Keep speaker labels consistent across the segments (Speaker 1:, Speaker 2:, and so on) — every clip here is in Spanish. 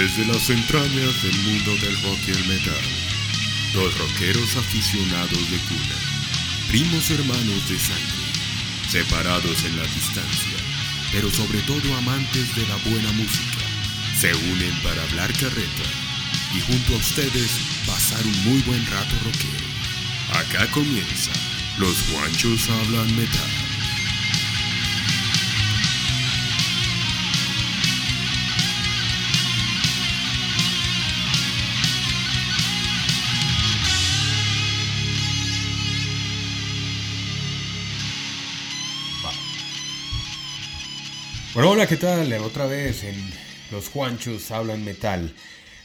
Speaker 1: Desde las entrañas del mundo del rock y el metal, dos rockeros aficionados de cuna, primos hermanos de sangre, separados en la distancia, pero sobre todo amantes de la buena música, se unen para hablar carreta y junto a ustedes pasar un muy buen rato rockero. Acá comienza, los guanchos hablan metal.
Speaker 2: Bueno, hola, ¿qué tal? Otra vez en Los Juanchos Hablan Metal,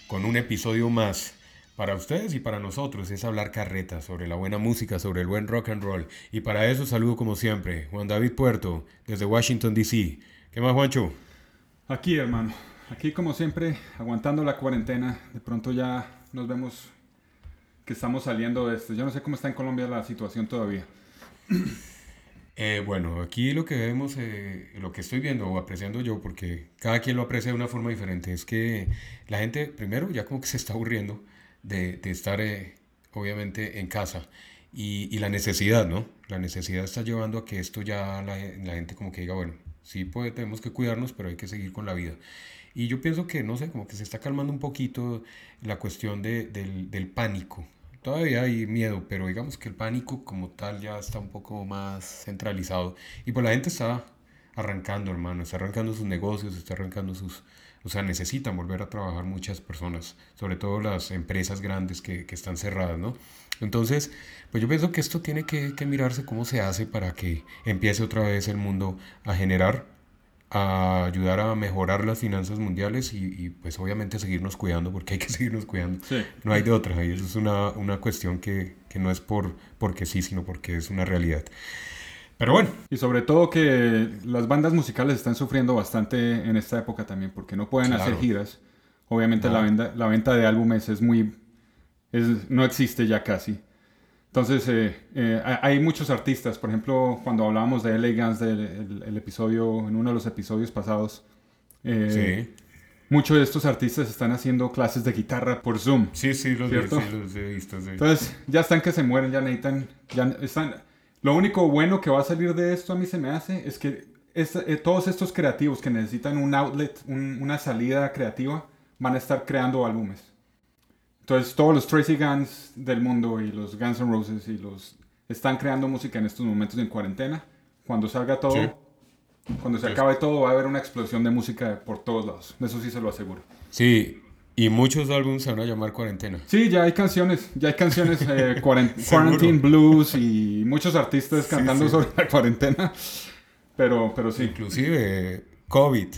Speaker 2: con un episodio más. Para ustedes y para nosotros es hablar carreta sobre la buena música, sobre el buen rock and roll. Y para eso saludo como siempre, Juan David Puerto, desde Washington, D.C. ¿Qué más, Juancho?
Speaker 3: Aquí, hermano. Aquí, como siempre, aguantando la cuarentena. De pronto ya nos vemos que estamos saliendo de esto. Yo no sé cómo está en Colombia la situación todavía.
Speaker 2: Eh, bueno, aquí lo que vemos, eh, lo que estoy viendo o apreciando yo, porque cada quien lo aprecia de una forma diferente, es que la gente, primero, ya como que se está aburriendo de, estar, eh, obviamente, en casa. Y, la necesidad, ¿no? La necesidad está llevando a que esto ya la, gente como que diga, bueno, sí pues, tenemos que cuidarnos, pero hay que seguir con la vida. Y yo pienso que, no sé, como que se está calmando un poquito la cuestión de, del, del pánico, todavía hay miedo, pero digamos que el pánico como tal ya está un poco más centralizado. Y pues la gente está arrancando, hermano, está arrancando sus negocios, está arrancando sus... O sea, necesitan volver a trabajar muchas personas, sobre todo las empresas grandes que, que están cerradas, ¿no? Entonces, pues yo pienso que esto tiene que, que mirarse cómo se hace para que empiece otra vez el mundo a generar a ayudar a mejorar las finanzas mundiales y, y, pues obviamente seguirnos cuidando porque hay que seguirnos cuidando.
Speaker 3: Sí.
Speaker 2: No hay de otra, y eso es una, una cuestión que, que, no es por porque sí, sino porque es una realidad. Pero bueno.
Speaker 3: Y sobre todo que las bandas musicales están sufriendo bastante en esta época también porque no pueden claro. hacer giras. Obviamente no. la, venta, la venta de álbumes es muy... Es, no existe ya casi. Entonces, eh, eh, hay muchos artistas, por ejemplo, cuando hablábamos de LA Guns del el, el episodio, en uno de los episodios pasados, eh, sí. muchos de estos artistas están haciendo clases de guitarra por Zoom.
Speaker 2: Sí, sí, los, ¿cierto? sí, los he visto. Sí.
Speaker 3: Entonces, ya están que se mueren, ya necesitan, ya están... Lo único bueno que va a salir de esto a mí se me hace es que es, eh, todos estos creativos que necesitan un outlet, un, una salida creativa, van a estar creando álbumes. Entonces todos los Tracy Guns del mundo y los Guns N' Roses y los están creando música en estos momentos en cuarentena. Cuando salga todo, sí. cuando se acabe todo, va a haber una explosión de música por todos lados. Eso sí se lo aseguro.
Speaker 2: Sí, y muchos álbumes se van a llamar cuarentena.
Speaker 3: Sí, ya hay canciones, ya hay canciones eh, Quarantine Blues y muchos artistas cantando sí, sí. sobre la cuarentena. Pero, pero sí.
Speaker 2: Inclusive COVID.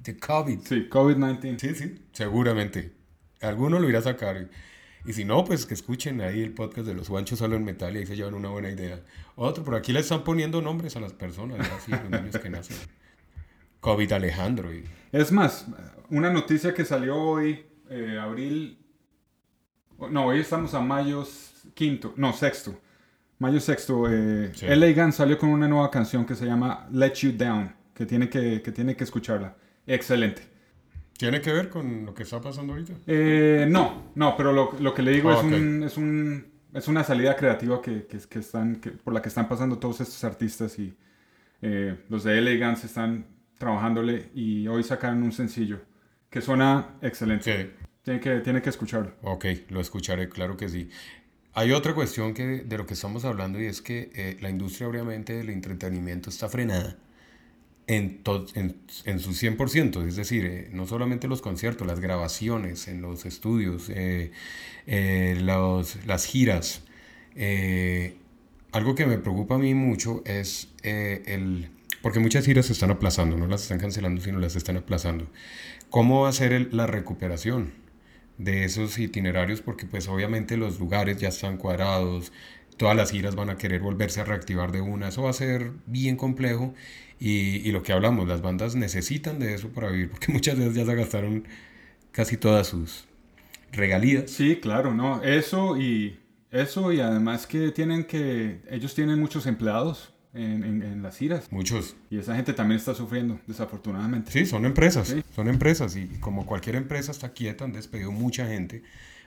Speaker 2: The COVID.
Speaker 3: Sí, COVID-19.
Speaker 2: Sí, sí, seguramente. Alguno lo irá a sacar. Y si no, pues que escuchen ahí el podcast de los guanchos solo en metal y ahí se llevan una buena idea. Otro, por aquí le están poniendo nombres a las personas, así, los niños que nacen. COVID Alejandro. Y...
Speaker 3: Es más, una noticia que salió hoy, eh, abril. No, hoy estamos a mayo quinto, no, sexto. Mayo sexto. Eh, sí. LA salió con una nueva canción que se llama Let You Down, que tiene que, que, tiene que escucharla. Excelente.
Speaker 2: ¿Tiene que ver con lo que está pasando ahorita?
Speaker 3: Eh, no, no, pero lo, lo, que le digo oh, es, okay. un, es, un, es, una salida creativa que, que, que están, por la que están pasando todos estos artistas y eh, los de Guns están trabajándole y hoy sacaron un sencillo que suena excelente. Sí. Tiene, que, tiene que escucharlo.
Speaker 2: Ok, lo escucharé, claro que sí. Hay otra cuestión que, de lo que estamos hablando y es que eh, la industria obviamente del entretenimiento está frenada en, en, en, su 100%, es decir, eh, no solamente los conciertos, las grabaciones en los estudios, eh, eh, los, las giras. Algo que me preocupa a mí mucho es el... Porque muchas giras se están aplazando, no las están cancelando, sino las están aplazando. ¿Cómo va a ser la recuperación de esos itinerarios? Porque pues obviamente los lugares ya están cuadrados, todas las giras van a querer volverse a reactivar de una, eso va a ser bien complejo y, y, lo que hablamos, las bandas necesitan de eso para vivir, porque muchas veces ya se gastaron casi todas sus regalías.
Speaker 3: Sí, claro, no, eso y eso y además que tienen que, ellos tienen muchos empleados, en, en, en las iras.
Speaker 2: Muchos.
Speaker 3: Y esa gente también está sufriendo, desafortunadamente.
Speaker 2: Sí, son empresas,
Speaker 3: Sí.
Speaker 2: son empresas y como cualquier empresa está quieta, han despedido mucha gente,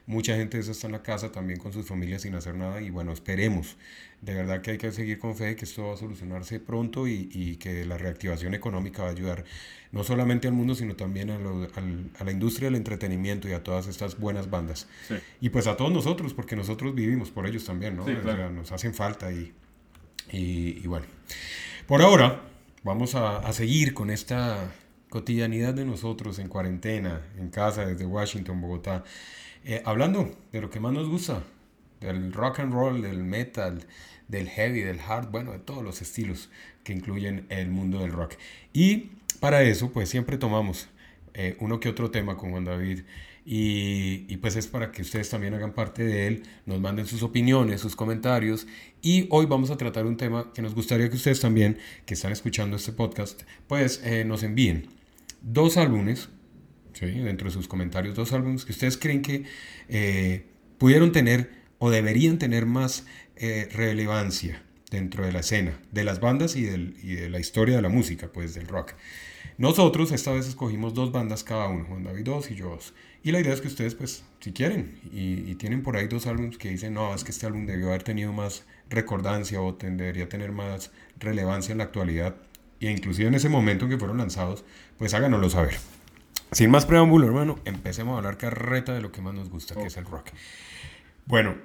Speaker 2: mucha gente de esa está en la casa también con sus familias sin hacer nada y bueno, esperemos, de verdad que hay que seguir con fe que esto va a solucionarse pronto y, y que la reactivación económica va a ayudar no solamente al mundo, sino también a, lo- al- a la industria del entretenimiento y a todas estas buenas bandas.
Speaker 3: Sí.
Speaker 2: Y pues a todos nosotros, porque nosotros vivimos por ellos también, ¿no?
Speaker 3: Sí,
Speaker 2: O
Speaker 3: claro.
Speaker 2: sea, nos hacen falta y, y, y bueno. Por ahora, vamos a, a seguir con esta cotidianidad de nosotros en cuarentena, en casa, desde Washington, Bogotá, eh, hablando de lo que más nos gusta, del rock and roll, del metal, del heavy, del hard, bueno, de todos los estilos que incluyen el mundo del rock. Y para eso, pues siempre tomamos eh, uno que otro tema con Juan David. Y, y pues es para que ustedes también hagan parte de él, nos manden sus opiniones, sus comentarios. Y hoy vamos a tratar un tema que nos gustaría que ustedes también, que están escuchando este podcast, pues eh, nos envíen dos álbumes, dentro de sus comentarios, dos álbumes que ustedes creen que eh, pudieron tener o deberían tener más eh, relevancia dentro de la escena, de las bandas y, del- y de la historia de la música, pues del rock. Nosotros esta vez escogimos dos bandas cada uno, Juan David dos y yo dos. Y la idea es que ustedes, pues, si quieren, y, tienen por ahí dos álbumes que dicen, no, es que este álbum debió haber tenido más recordancia o debería tener más relevancia en la actualidad, e inclusive en ese momento en que fueron lanzados, pues háganoslo saber. Sin más preámbulo, hermano, empecemos a hablar carreta de lo que más nos gusta, que es el rock. Bueno,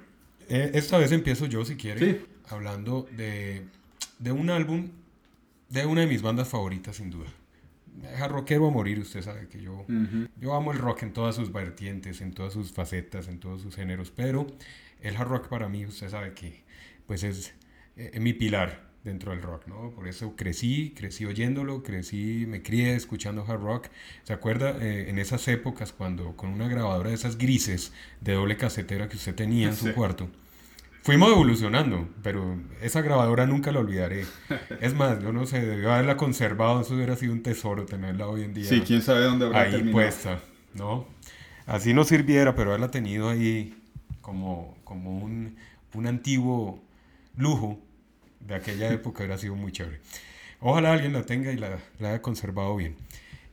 Speaker 2: eh, esta vez empiezo yo, si quiere,
Speaker 3: Sí.
Speaker 2: hablando de, de un álbum de una de mis bandas favoritas, sin duda. Deja rockero a morir, usted sabe que yo, yo amo el rock en todas sus vertientes, en todas sus facetas, en todos sus géneros, pero el hard rock para mí, usted sabe que pues es eh, mi pilar dentro del rock, ¿no? Por eso crecí, crecí oyéndolo, crecí, me crié escuchando hard rock. ¿Se acuerda eh, en esas épocas cuando con una grabadora de esas grises de doble casetera que usted tenía en su
Speaker 3: Sí.
Speaker 2: cuarto? Fuimos evolucionando, pero esa grabadora nunca la olvidaré. Es más, yo no sé, debió haberla conservado, eso hubiera sido un tesoro tenerla hoy en día
Speaker 3: Sí, quién sabe dónde habrá
Speaker 2: ahí
Speaker 3: terminado.
Speaker 2: puesta, ¿no? Así no sirviera, pero haberla tenido ahí como, como un, un antiguo lujo de aquella época hubiera sido muy chévere. Ojalá alguien la tenga y la, la haya conservado bien.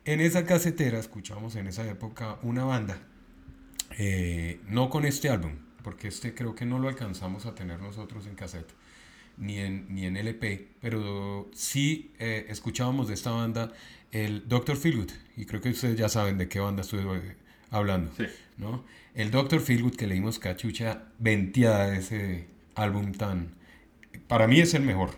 Speaker 2: En esa casetera escuchamos en esa época una banda, eh, no con este álbum, porque este creo que no lo alcanzamos a tener nosotros en cassette, ni en, ni en LP, pero sí eh, escuchábamos de esta banda el Dr. Feelgood, y creo que ustedes ya saben de qué banda estoy eh, hablando,
Speaker 3: Sí.
Speaker 2: ¿no? El Dr. Feelgood que leímos cachucha venteada de ese álbum tan... Para mí es el mejor,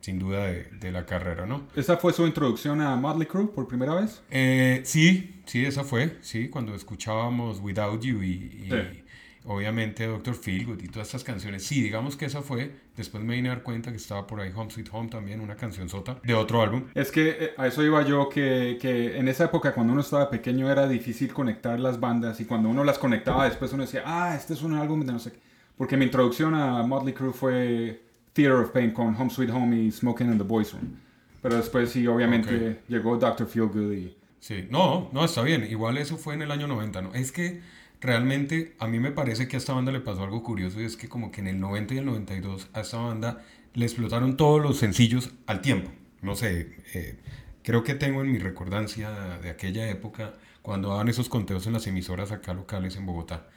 Speaker 2: sin duda, de, de la carrera, ¿no?
Speaker 3: ¿Esa fue su introducción a Motley Crue por primera vez?
Speaker 2: Eh, sí, sí, esa fue, sí, cuando escuchábamos Without You y, y
Speaker 3: Sí.
Speaker 2: obviamente Dr. Feelgood y todas estas canciones, sí, digamos que esa fue, después me vine a dar cuenta que estaba por ahí Home Sweet Home también, una canción sota de otro álbum.
Speaker 3: Es que eh, a eso iba yo, que, que en esa época cuando uno estaba pequeño era difícil conectar las bandas y cuando uno las conectaba después uno decía, ah, este es un álbum de no sé qué. Porque mi introducción a Motley Crue fue Theater of Pain con Home Sweet Home y Smoking in the Boys Room. Pero después sí, obviamente
Speaker 2: Ok.
Speaker 3: llegó Dr. Feelgood y...
Speaker 2: Sí, no, no, está bien, igual eso fue en el año 90, ¿no? Es que realmente a mí me parece que a esta banda le pasó algo curioso y es que como que en el 90 y el 92 a esta banda le explotaron todos los sencillos al tiempo. No sé, eh, creo que tengo en mi recordancia de aquella época cuando daban esos conteos en las emisoras acá locales en Bogotá,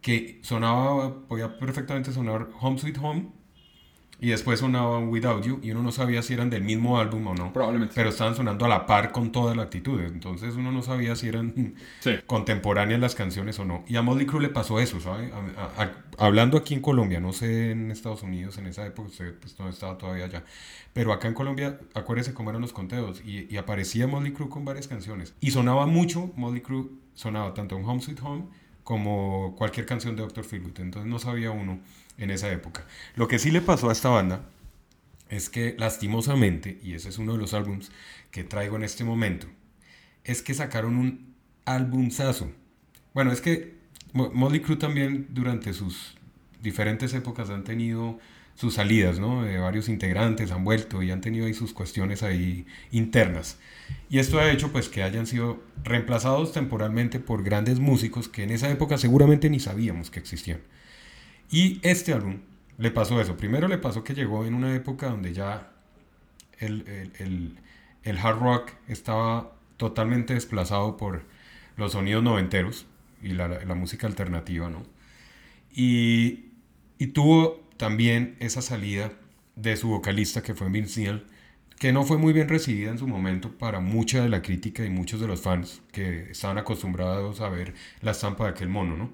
Speaker 2: que sonaba, podía perfectamente sonar Home Sweet Home y después sonaba Without You y uno no sabía si eran del mismo álbum o no.
Speaker 3: Probablemente.
Speaker 2: Pero estaban sonando a la par con toda la actitud. Entonces uno no sabía si eran
Speaker 3: Sí.
Speaker 2: contemporáneas las canciones o no. Y a Motley Crue le pasó eso, ¿sabe? A- a- a- hablando aquí en Colombia, no sé en Estados Unidos en esa época, usted pues, no estaba todavía allá. Pero acá en Colombia, acuérdese cómo eran los conteos. Y, y aparecía Motley Crue con varias canciones. Y sonaba mucho, Motley Crue sonaba tanto en Home Sweet Home como cualquier canción de Dr. Philwood. Entonces no sabía uno en esa época. Lo que sí le pasó a esta banda es que lastimosamente, y ese es uno de los álbums que traigo en este momento, es que sacaron un albumzazo. Bueno, es que Mo- Motley Crue también durante sus diferentes épocas han tenido sus salidas, ¿no? De varios integrantes han vuelto y han tenido ahí sus cuestiones ahí internas. Y esto ha hecho pues que hayan sido reemplazados temporalmente por grandes músicos que en esa época seguramente ni sabíamos que existían. Y este álbum le pasó eso. Primero le pasó que llegó en una época donde ya el, el, el, hard rock estaba totalmente desplazado por los sonidos noventeros y la, música alternativa, ¿no? Y, y, tuvo también esa salida de su vocalista que fue Vince Neil, que no fue muy bien recibida en su momento para mucha de la crítica y muchos de los fans que estaban acostumbrados a ver la estampa de aquel mono, ¿no?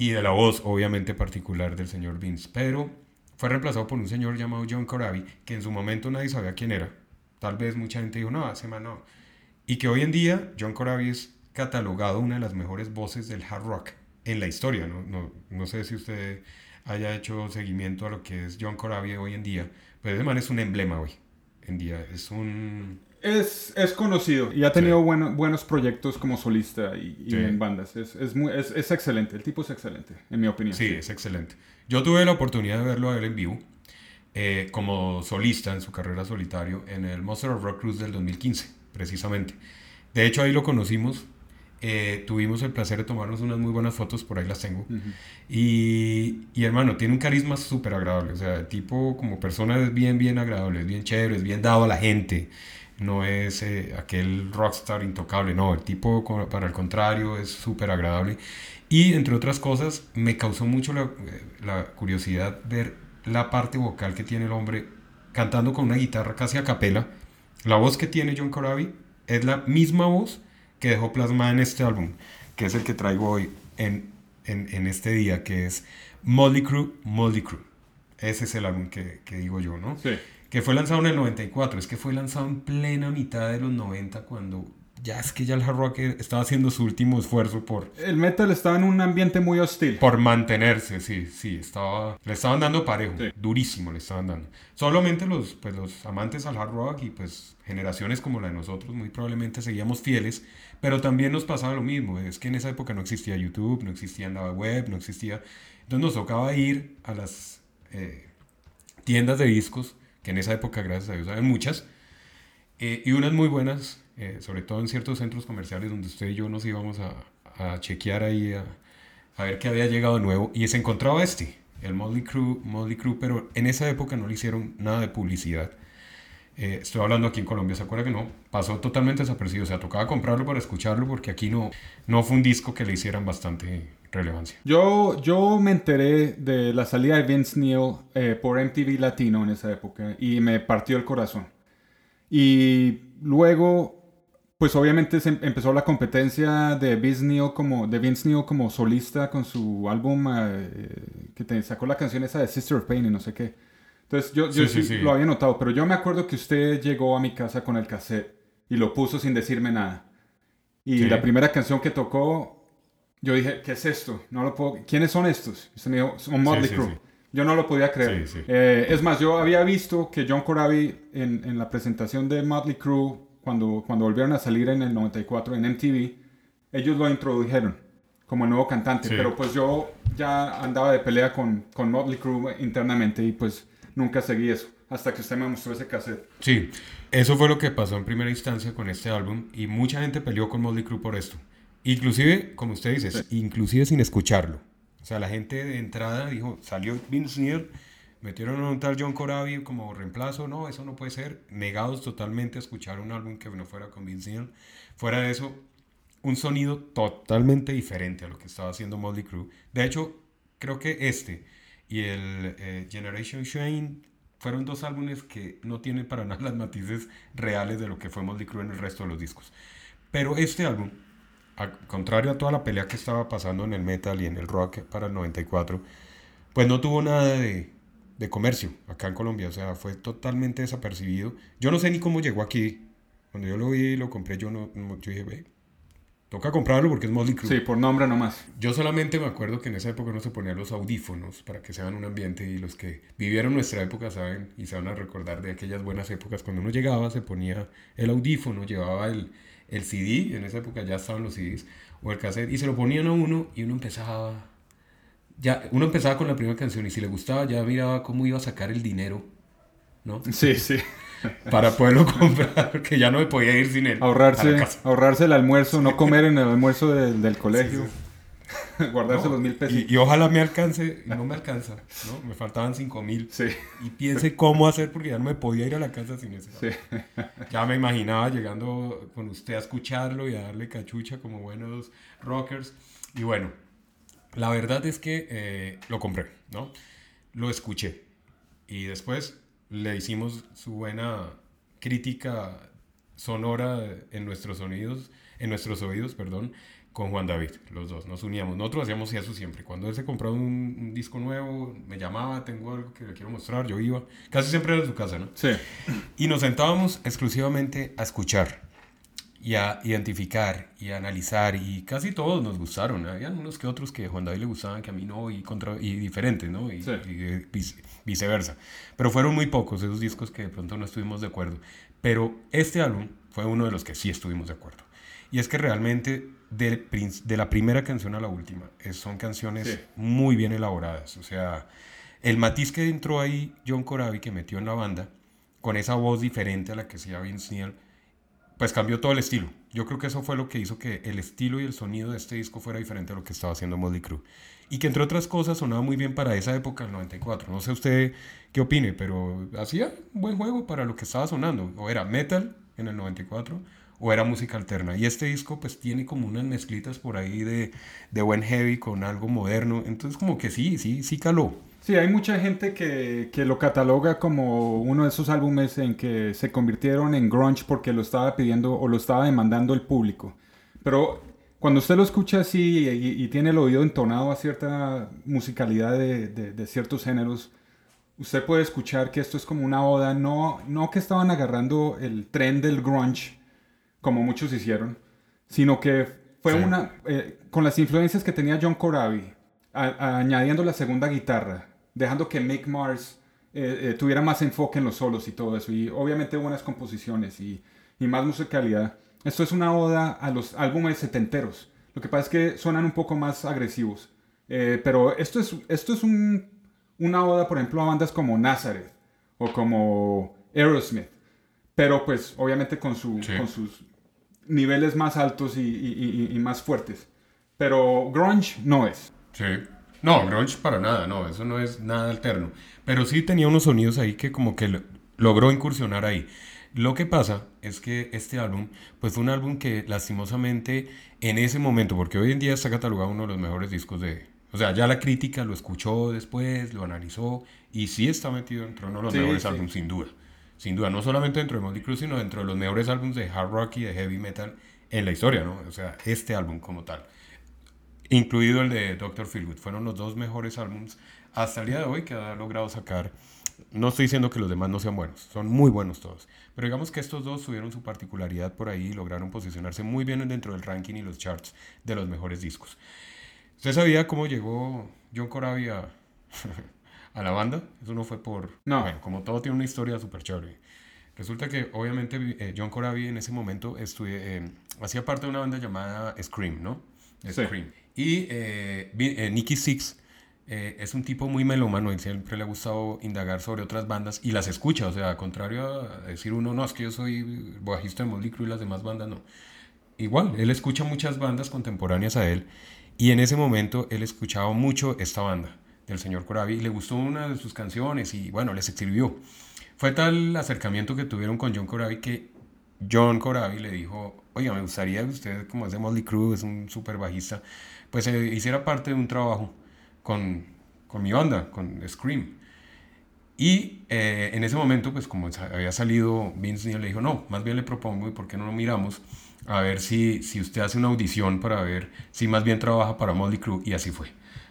Speaker 2: Y de la voz, obviamente, particular del señor Vince. Pero fue reemplazado por un señor llamado John Corabi, que en su momento nadie sabía quién era. Tal vez mucha gente dijo, no, ese man no. Y que hoy en día John Corabi es catalogado una de las mejores voces del hard rock en la historia. No, no, no sé si usted haya hecho seguimiento a lo que es John Corabi hoy en día, pero ese man es un emblema hoy en día. Es un...
Speaker 3: Es, es conocido y ha tenido buenos proyectos como solista y, en bandas. Es, es, muy, es, es, excelente, el tipo es excelente, en mi opinión.
Speaker 2: Sí, es excelente. Yo tuve la oportunidad de verlo a él en vivo eh, como solista en su carrera solitario en el Monster of Rock Cruise del 2015, precisamente. De hecho, ahí lo conocimos. Eh, tuvimos el placer de tomarnos unas muy buenas fotos, por ahí las tengo. y, y, hermano, tiene un carisma súper agradable. O sea, el tipo como persona es bien, bien agradable, es bien chévere, es bien dado a la gente. No es eh, aquel rockstar intocable, no. El tipo, para el contrario, es súper agradable. Y entre otras cosas, me causó mucho la, la, curiosidad ver la parte vocal que tiene el hombre cantando con una guitarra casi a capela. La voz que tiene John Corabi es la misma voz que dejó plasmada en este álbum, que es el que traigo hoy en, en, en este día, que es Molly Crew, Molly Crew. Ese es el álbum que, que digo yo, ¿no?
Speaker 3: Sí.
Speaker 2: Que fue lanzado en el 94, es que fue lanzado en plena mitad de los 90 cuando ya es que ya el hard rock estaba haciendo su último esfuerzo por...
Speaker 3: El metal estaba en un ambiente muy hostil.
Speaker 2: Por mantenerse, sí, sí, estaba... Le estaban dando parejo, durísimo le estaban dando. Solamente los, pues, los amantes al hard rock y pues generaciones como la de nosotros muy probablemente seguíamos fieles, pero también nos pasaba lo mismo, es que en esa época no existía YouTube, no existía nada web, no existía... Entonces nos tocaba ir a las eh, tiendas de discos, en esa época gracias a Dios había muchas, eh, y unas muy buenas eh, sobre todo en ciertos centros comerciales donde usted y yo nos íbamos a, chequear ahí, a, ver qué había llegado nuevo, y se encontraba este, el Motley Crue, Motley Crue, pero en esa época no le hicieron nada de publicidad. Eh, estoy hablando aquí en Colombia, ¿se acuerda que no? Pasó totalmente desapercibido, o sea, tocaba comprarlo para escucharlo porque aquí no, no fue un disco que le hicieran bastante relevancia.
Speaker 3: Yo, yo me enteré de la salida de Vince Neil eh, por MTV Latino en esa época y me partió el corazón. Y luego pues obviamente se em-, empezó la competencia de Vince Neil como, de Vince Neil como solista con su álbum eh, que te sacó la canción esa de Sister of Pain y no sé qué. Entonces yo, yo sí, lo había notado, pero yo me acuerdo que usted llegó a mi casa con el cassette y lo puso sin decirme nada. Y la primera canción que tocó, yo dije, ¿qué es esto? No lo puedo... ¿Quiénes son estos? Y se me dijo, son Motley Crue. Yo no lo podía creer. Eh, es más, yo había visto que John Corabi en, en la presentación de Motley Crue cuando, cuando volvieron a salir en el 94 en MTV, ellos lo introdujeron como nuevo cantante, pero pues yo ya andaba de pelea con, con Motley Crue internamente y pues nunca seguí eso, hasta que usted me mostró ese cassette.
Speaker 2: Sí, eso fue lo que pasó en primera instancia con este álbum y mucha gente peleó con Motley Crue por esto. Inclusive, como usted dice, inclusive sin escucharlo. O sea, la gente de entrada dijo, salió Vince Neil Metieron a un tal John Corabi como reemplazo, no, eso no puede ser. Negados totalmente a escuchar un álbum que no fuera con Vince Fuera de eso, un sonido totalmente diferente a lo que estaba haciendo Motley Crue. De hecho, creo que este y el eh, Generation Shane fueron dos álbumes que no tienen para nada las matices reales de lo que fue Motley Crue en el resto de los discos. Pero este álbum, al contrario a toda la pelea que estaba pasando en el metal y en el rock para el 94, pues no tuvo nada de de comercio acá en Colombia, o sea, fue totalmente desapercibido. Yo no sé ni cómo llegó aquí. Cuando yo lo vi y lo compré, yo no, yo dije, ve, toca comprarlo porque es Motley Crue.
Speaker 3: Sí, por nombre nomás.
Speaker 2: Yo solamente me acuerdo que en esa época no se ponían los audífonos para que sean un ambiente y los que vivieron nuestra época saben y se van a recordar de aquellas buenas épocas cuando uno llegaba, se ponía el audífono, llevaba el, el CD, en esa época ya estaban los CDs, o el cassette, y se lo ponían a uno y uno empezaba ya uno empezaba con la primera canción y si le gustaba ya miraba cómo iba a sacar el dinero, ¿no?
Speaker 3: Sí, sí.
Speaker 2: Para poderlo comprar, porque ya no me podía ir sin él.
Speaker 3: Ahorrarse, ahorrarse el almuerzo, no comer en el almuerzo del colegio. guardarse los mil pesos.
Speaker 2: Y, y, ojalá me alcance, y no me alcanza, ¿no? Me faltaban cinco mil.
Speaker 3: Sí.
Speaker 2: Y piense cómo hacer porque ya no me podía ir a la casa sin eso.
Speaker 3: Sí.
Speaker 2: Ya me imaginaba llegando con usted a escucharlo y a darle cachucha como buenos rockers. Y bueno, la verdad es que eh, lo compré, ¿no? Lo escuché. Y después le hicimos su buena crítica sonora en nuestros sonidos, en nuestros oídos, perdón, con Juan David, los dos, nos uníamos. Nosotros hacíamos eso siempre. Cuando él se compraba un, un, disco nuevo, me llamaba, tengo algo que le quiero mostrar, yo iba. Casi siempre era su casa, ¿no?
Speaker 3: Sí.
Speaker 2: Y nos sentábamos exclusivamente a escuchar y a identificar y a analizar y casi todos nos gustaron. Había unos que otros que a Juan David le gustaban, que a mí no, y, contra, y diferentes, ¿no? Y,
Speaker 3: Sí.
Speaker 2: y vice- viceversa. Pero fueron muy pocos esos discos que de pronto no estuvimos de acuerdo. Pero este álbum fue uno de los que sí estuvimos de acuerdo. Y es que realmente de, de la primera canción a la última es- son canciones
Speaker 3: Sí.
Speaker 2: muy bien elaboradas. O sea, el matiz que entró ahí John Corabi, que metió en la banda, con esa voz diferente a la que hacía Vince Neil, pues cambió todo el estilo. Yo creo que eso fue lo que hizo que el estilo y el sonido de este disco fuera diferente a lo que estaba haciendo Motley Crue. Y que entre otras cosas sonaba muy bien para esa época, el 94. No sé usted qué opine, pero hacía un buen juego para lo que estaba sonando. O era metal en el 94 o era música alterna. Y este disco pues tiene como unas mezclitas por ahí de, de buen heavy con algo moderno. Entonces como que sí, sí, sí caló.
Speaker 3: Sí, hay mucha gente que, que lo cataloga como uno de esos álbumes en que se convirtieron en grunge porque lo estaba pidiendo o lo estaba demandando el público. Pero cuando usted lo escucha así y, tiene el oído entonado a cierta musicalidad de, de- de ciertos géneros, usted puede escuchar que esto es como una oda, no, no que estaban agarrando el tren del grunge, como muchos hicieron, sino que fue
Speaker 2: Sí.
Speaker 3: una, eh, con las influencias que tenía John Corabi, a- a- añadiendo la segunda guitarra, dejando que Mick Mars eh, eh, tuviera más enfoque en los solos y todo eso, y obviamente buenas composiciones y, y más musicalidad. Esto es una oda a los álbumes setenteros. Lo que pasa es que suenan un poco más agresivos. Eh, pero esto es, esto es un- una oda, por ejemplo, a bandas como Nazareth o como Aerosmith. Pero pues obviamente con, su,
Speaker 2: Sí.
Speaker 3: con sus niveles más altos y, y- y- y más fuertes. Pero grunge no es.
Speaker 2: Sí. No, grunge para nada, no, eso no es nada alterno. Pero sí tenía unos sonidos ahí que como que lo- logró incursionar ahí. Lo que pasa es que este álbum, pues fue un álbum que lastimosamente en ese momento, porque hoy en día está catalogado uno de los mejores discos de... O sea, ya la crítica lo escuchó después, lo analizó y sí está metido dentro de uno de los
Speaker 3: Sí,
Speaker 2: mejores
Speaker 3: sí.
Speaker 2: álbumes, sin duda. Sin duda, no solamente dentro de Motley Crue, sino dentro de los mejores álbumes de hard rock y de heavy metal en la historia, ¿no? O sea, este álbum como tal incluido el de Dr. Feelgood. Fueron los dos mejores álbumes hasta el día de hoy que ha logrado sacar. No estoy diciendo que los demás no sean buenos, son muy buenos todos. Pero digamos que estos dos tuvieron su particularidad por ahí y lograron posicionarse muy bien dentro del ranking y los charts de los mejores discos. ¿Usted sabía cómo llegó John Corabi a, a la banda? Eso no fue por...
Speaker 3: No.
Speaker 2: Bueno, como todo tiene una historia súper chévere. Resulta que obviamente eh, John Corabi en ese momento eh, hacía parte de una banda llamada Scream, ¿no?
Speaker 3: Sí.
Speaker 2: Scream. Y eh, eh, Nicky Six eh, es un tipo muy melómano y siempre le ha gustado indagar sobre otras bandas y las escucha. O sea, contrario a decir uno, no, es que yo soy bajista de Motley Crue y las demás bandas no. Igual, él escucha muchas bandas contemporáneas a él y en ese momento él escuchaba mucho esta banda del señor Corabi le gustó una de sus canciones y bueno, les escribió. Fue tal acercamiento que tuvieron con John Corabi que John Corabi le dijo, oiga, me gustaría que usted, como es de Motley Crue, es un súper bajista, pues eh, hiciera parte de un trabajo con, con mi banda, con Scream. Y eh, en ese momento, pues como había salido Vince Neil, le dijo, no, más bien le propongo, ¿y por qué no lo miramos? A ver si, si usted hace una audición para ver si más bien trabaja para Motley Crue, y así fue.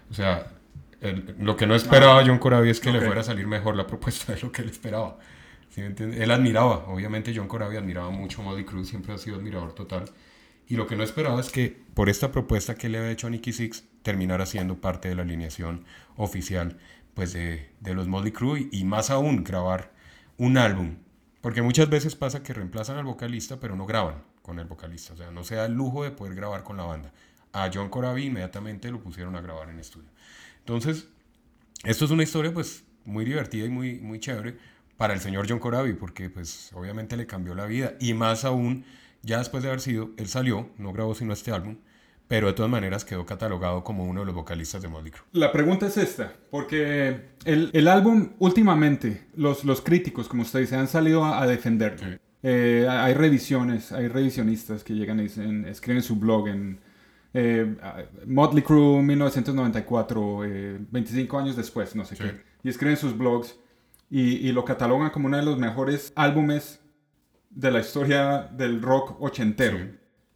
Speaker 2: O sea, el- lo que no esperaba John Corabi es que
Speaker 3: Ok.
Speaker 2: le fuera a salir mejor la propuesta de lo que él esperaba. ¿Sí me? Él admiraba, obviamente John Corabi admiraba mucho a Motley Crue, siempre ha sido admirador total. Y lo que no esperaba es que por esta propuesta que le había hecho a Nicky Six terminara siendo parte de la alineación oficial pues de, de los Motley Crue y más aún grabar un álbum. Porque muchas veces pasa que reemplazan al vocalista pero no graban con el vocalista. O sea, no se da el lujo de poder grabar con la banda. A John Corabi inmediatamente lo pusieron a grabar en estudio. Entonces, esto es una historia pues muy divertida y muy, muy chévere para el señor John Corabi porque pues obviamente le cambió la vida y más aún ya después de haber sido, él salió, no grabó sino este álbum, pero de todas maneras quedó catalogado como uno de los vocalistas de Motley Crue.
Speaker 3: La pregunta es esta, porque el, el álbum últimamente, los, los críticos, como usted dice, han salido a, a defenderlo.
Speaker 2: Sí.
Speaker 3: Eh, hay revisiones, hay revisionistas que llegan y dicen, escriben su blog en eh, Motley Crue 1994, eh, 25 años después, no sé
Speaker 2: Sí.
Speaker 3: qué. Y escriben sus blogs y, y lo catalogan como uno de los mejores álbumes de la historia del rock ochentero,
Speaker 2: Sí.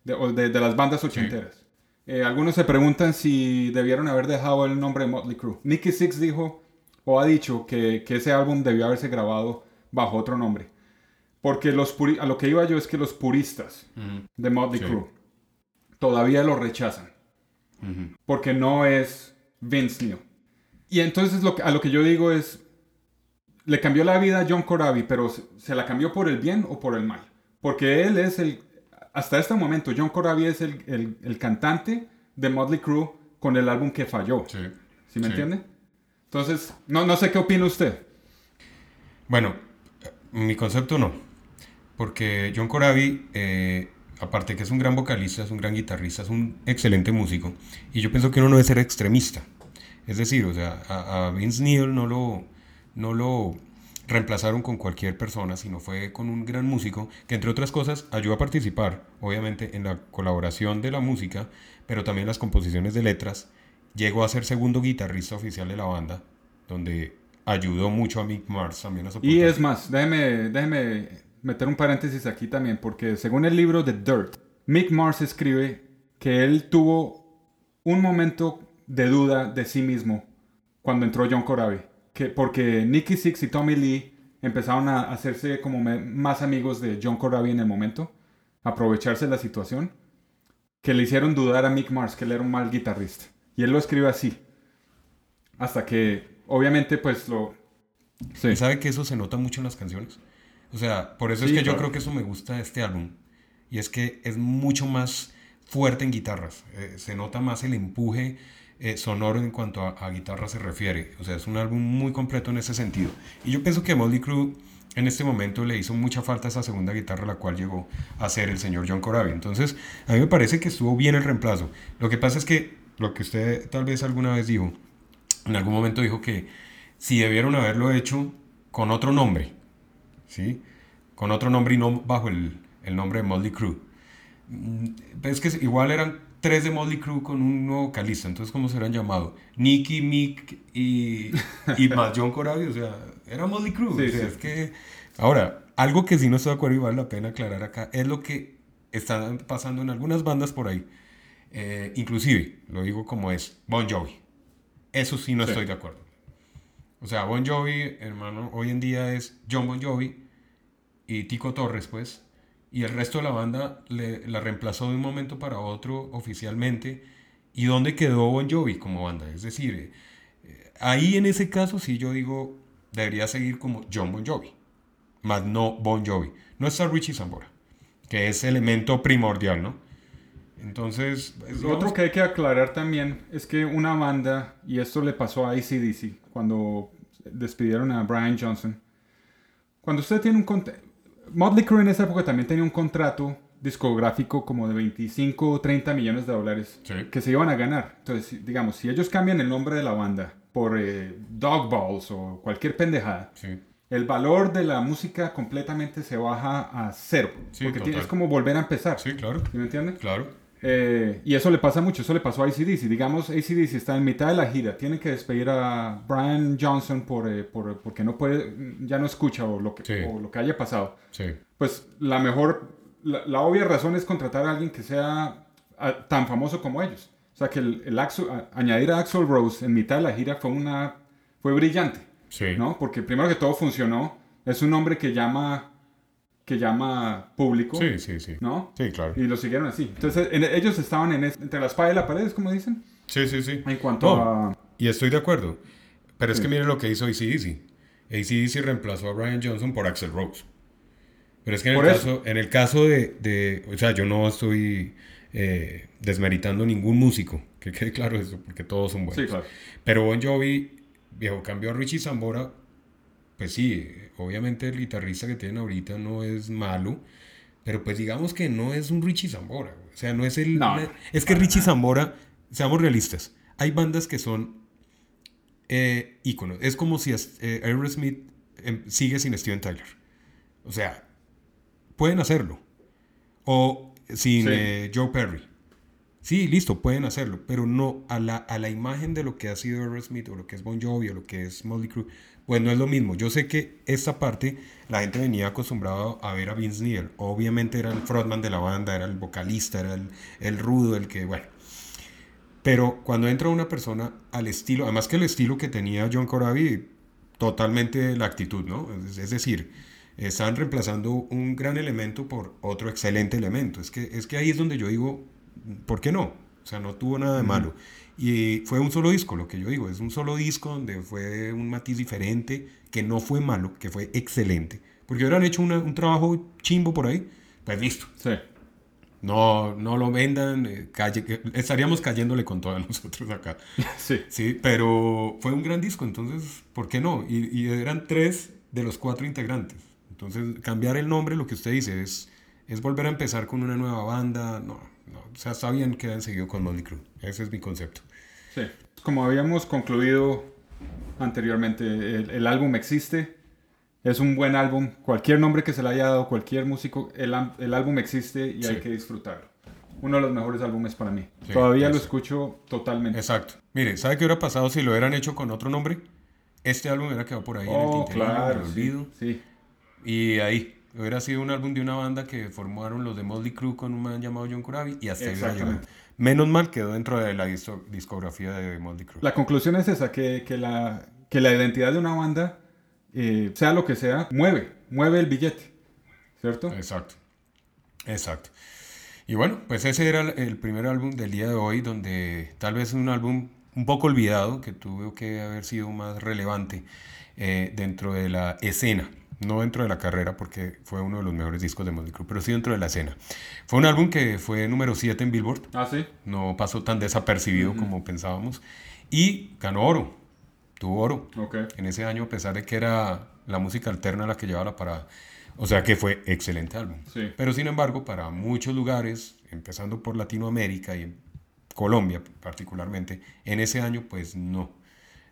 Speaker 3: de, o de- de las bandas ochenteras. Eh, algunos se preguntan si debieron haber dejado el nombre Motley Crue. Nicky Six dijo, o ha dicho, que, que ese álbum debió haberse grabado bajo otro nombre. Porque los a lo que iba yo es que los puristas de Motley
Speaker 2: Sí.
Speaker 3: Crue todavía lo rechazan. Porque no es Vince Neil. Y entonces lo que- a lo que yo digo es, le cambió la vida a John Corabi, pero se, se la cambió por el bien o por el mal. Porque él es el, hasta este momento, John Corabi es el, el- el cantante de Motley Crue con el álbum que falló.
Speaker 2: Sí.
Speaker 3: ¿Sí me
Speaker 2: Sí.
Speaker 3: entiende? Entonces, no, no sé qué opina usted.
Speaker 2: Bueno, mi concepto no. Porque John Corabi, eh, aparte que es un gran vocalista, es un gran guitarrista, es un excelente músico. Y yo pienso que uno no debe ser extremista. Es decir, o sea, a, a Vince Neil no lo, no lo reemplazaron con cualquier persona, sino fue con un gran músico que, entre otras cosas, ayudó a participar, obviamente, en la colaboración de la música, pero también las composiciones de letras. Llegó a ser segundo guitarrista oficial de la banda, donde ayudó mucho a Mick Mars también a soportar.
Speaker 3: Y es más, déjeme, déjeme meter un paréntesis aquí también, porque según el libro The Dirt, Mick Mars escribe que él tuvo un momento de duda de sí mismo cuando entró John Corabi. Que, porque Nicky Six y Tommy Lee empezaron a hacerse como más amigos de John Corabi en el momento, aprovecharse de la situación, que le hicieron dudar a Mick Mars que él era un mal guitarrista. Y él lo escribe así. Hasta que, obviamente, pues lo... Sí.
Speaker 2: ¿Y sabe que eso se nota mucho en las canciones? O sea, por eso es que yo creo que eso me gusta de este álbum. Y es que es mucho más fuerte en guitarras. Eh, se nota más el empuje eh, sonoro en cuanto a, a guitarra se refiere. O sea, es un álbum muy completo en ese sentido. Y yo pienso que Motley Crue en este momento le hizo mucha falta esa segunda guitarra, la cual llegó a ser el señor John Corabi. Entonces, a mí me parece que estuvo bien el reemplazo. Lo que pasa es que lo que usted tal vez alguna vez dijo, en algún momento dijo que si debieron haberlo hecho con otro nombre, ¿sí? Con otro nombre y no bajo el, el nombre de Motley Crue. Mm, Es que igual eran tres de Motley Crue con un nuevo vocalista, entonces ¿cómo se hubieran llamado? Nicky, Mick y, y más John Corabi, o sea, era Motley Crue.
Speaker 3: Sí,
Speaker 2: o sea,
Speaker 3: sí.
Speaker 2: es que... Ahora, algo que sí no estoy de acuerdo y vale la pena aclarar acá, es lo que está pasando en algunas bandas por ahí. Eh, inclusive, lo digo como es, Bon Jovi. Eso sí no
Speaker 3: Sí.
Speaker 2: estoy de acuerdo. O sea, Bon Jovi, hermano, hoy en día es John Bon Jovi y Tico Torres, pues. Y el resto de la banda le- la reemplazó de un momento para otro oficialmente. ¿Y dónde quedó Bon Jovi como banda? Es decir, eh, ahí en ese caso sí yo digo, debería seguir como John Bon Jovi, más no Bon Jovi. No está Richie Zambora, que es elemento primordial, ¿no? Entonces, es-
Speaker 3: Lo otro que hay que aclarar también es que una banda, y esto le pasó a ACDC cuando despidieron a Brian Johnson, cuando usted tiene un contrato, Motley Crue en esa época también tenía un contrato discográfico como de 25 o 30 millones de dólares
Speaker 2: Sí.
Speaker 3: que se iban a ganar. Entonces, digamos, si ellos cambian el nombre de la banda por eh, Dog Balls o cualquier pendejada,
Speaker 2: Sí.
Speaker 3: el valor de la música completamente se baja a cero.
Speaker 2: Sí,
Speaker 3: porque
Speaker 2: total.
Speaker 3: es como volver a empezar.
Speaker 2: Sí, claro.
Speaker 3: ¿Sí me entiende?
Speaker 2: Claro.
Speaker 3: Eh, y eso le pasa mucho, eso le pasó a ACDC. Digamos, ACDC está en mitad de la gira, tiene que despedir a Brian Johnson por, eh, por- porque no puede, ya no escucha o lo que,
Speaker 2: Sí.
Speaker 3: o lo que haya pasado.
Speaker 2: Sí.
Speaker 3: Pues la mejor, la, la obvia razón es contratar a alguien que sea ah, tan famoso como ellos. O sea, que el, el Axl- a- añadir a Axel Rose en mitad de la gira fue una, fue brillante,
Speaker 2: Sí.
Speaker 3: ¿no? Porque primero que todo funcionó, es un hombre que llama, que llama público,
Speaker 2: Sí, sí, sí.
Speaker 3: ¿no?
Speaker 2: Sí, claro.
Speaker 3: Y lo siguieron así. Entonces, en- ellos estaban en entre la espada y la pared, como dicen,
Speaker 2: Sí, sí, sí.
Speaker 3: en cuanto a...
Speaker 2: Y estoy de acuerdo. Pero es
Speaker 3: Sí.
Speaker 2: que mire lo que hizo ACDC. ACDC reemplazó a Brian Johnson por Axel Rose. Pero es que en el, caso, en el caso de, de- O sea, yo no estoy eh, desmeritando ningún músico. Que quede claro eso, porque todos son buenos.
Speaker 3: Sí, claro.
Speaker 2: Pero Bon Jovi, viejo, cambió a Richie Zambora. Pues sí, obviamente el guitarrista que tienen ahorita no es malo. pero pues digamos que no es un Richie Zambora. O sea, no es el...
Speaker 3: No,
Speaker 2: es que Richie Zambora, seamos realistas, hay bandas que son eh, íconos. Es como si eh, Aerosmith em, sigue sin Steven Tyler. O sea, pueden hacerlo. O sin
Speaker 3: Sí.
Speaker 2: eh, Joe Perry. Sí, listo, pueden hacerlo, pero no a la, a la imagen de lo que ha sido Aerosmith o lo que es Bon Jovi o lo que es Motley Crue, pues no es lo mismo. Yo sé que esta parte la gente venía acostumbrada a ver a Vince Neil. Obviamente era el frontman de la banda, era el vocalista, era el, el rudo, el que, bueno. Pero cuando entra una persona al estilo, además que el estilo que tenía John Corabi, totalmente la actitud, ¿no? Es, es decir, están reemplazando un gran elemento por otro excelente elemento. Es que, es que ahí es donde yo digo, ¿por qué no? O sea, no tuvo nada de malo. Y fue un solo disco, lo que yo digo, es un solo disco donde fue un matiz diferente, que no fue malo, que fue excelente. Porque hubieran hecho una- un trabajo chimbo por ahí, pues listo.
Speaker 3: Sí.
Speaker 2: No, no lo vendan, eh, calle, estaríamos cayéndole con todos nosotros acá.
Speaker 3: Sí.
Speaker 2: Sí, pero fue un gran disco, entonces, ¿por qué no? Y, y eran tres de los cuatro integrantes. Entonces, cambiar el nombre, lo que usted dice, es, es volver a empezar con una nueva banda. No, no, o sea, está bien que hayan seguido con Motley Crue. Ese es mi concepto.
Speaker 3: Sí. Como habíamos concluido anteriormente, el, el álbum existe. Es un buen álbum. Cualquier nombre que se le haya dado, cualquier músico, el, álbum existe y hay que disfrutarlo. Uno de los mejores álbumes para mí.
Speaker 2: Sí,
Speaker 3: Todavía lo escucho totalmente.
Speaker 2: Exacto. Mire, ¿sabe qué hubiera pasado si lo hubieran hecho con otro nombre? Este álbum hubiera quedado por ahí en el
Speaker 3: Oh,
Speaker 2: tintero, en
Speaker 3: claro.
Speaker 2: el
Speaker 3: Sí,
Speaker 2: olvido.
Speaker 3: sí.
Speaker 2: Y ahí, hubiera sido un álbum de una banda que formaron los de Motley Crue con un man llamado John Corabi y hasta ahí. Menos mal quedó dentro de la disco- discografía de Motley Crue.
Speaker 3: La conclusión es esa, que, que la, que la identidad de una banda, eh, sea lo que sea, mueve, mueve el billete. ¿Cierto?
Speaker 2: Exacto. Exacto. Y bueno, pues ese era el- el primer álbum del día de hoy, donde tal vez un álbum un poco olvidado, que tuvo que haber sido más relevante eh, dentro de la escena, no dentro de la carrera, porque fue uno de los mejores discos de Motley Crue, pero sí dentro de la escena. Fue un álbum que fue número 7 en Billboard,
Speaker 3: Ah, sí.
Speaker 2: no pasó tan desapercibido como pensábamos, y ganó oro, tuvo oro
Speaker 3: Ok.
Speaker 2: en ese año, a pesar de que era la música alterna la que llevaba la parada. O sea que fue excelente álbum.
Speaker 3: Sí.
Speaker 2: Pero sin embargo, para muchos lugares, empezando por Latinoamérica y Colombia particularmente, en ese año pues no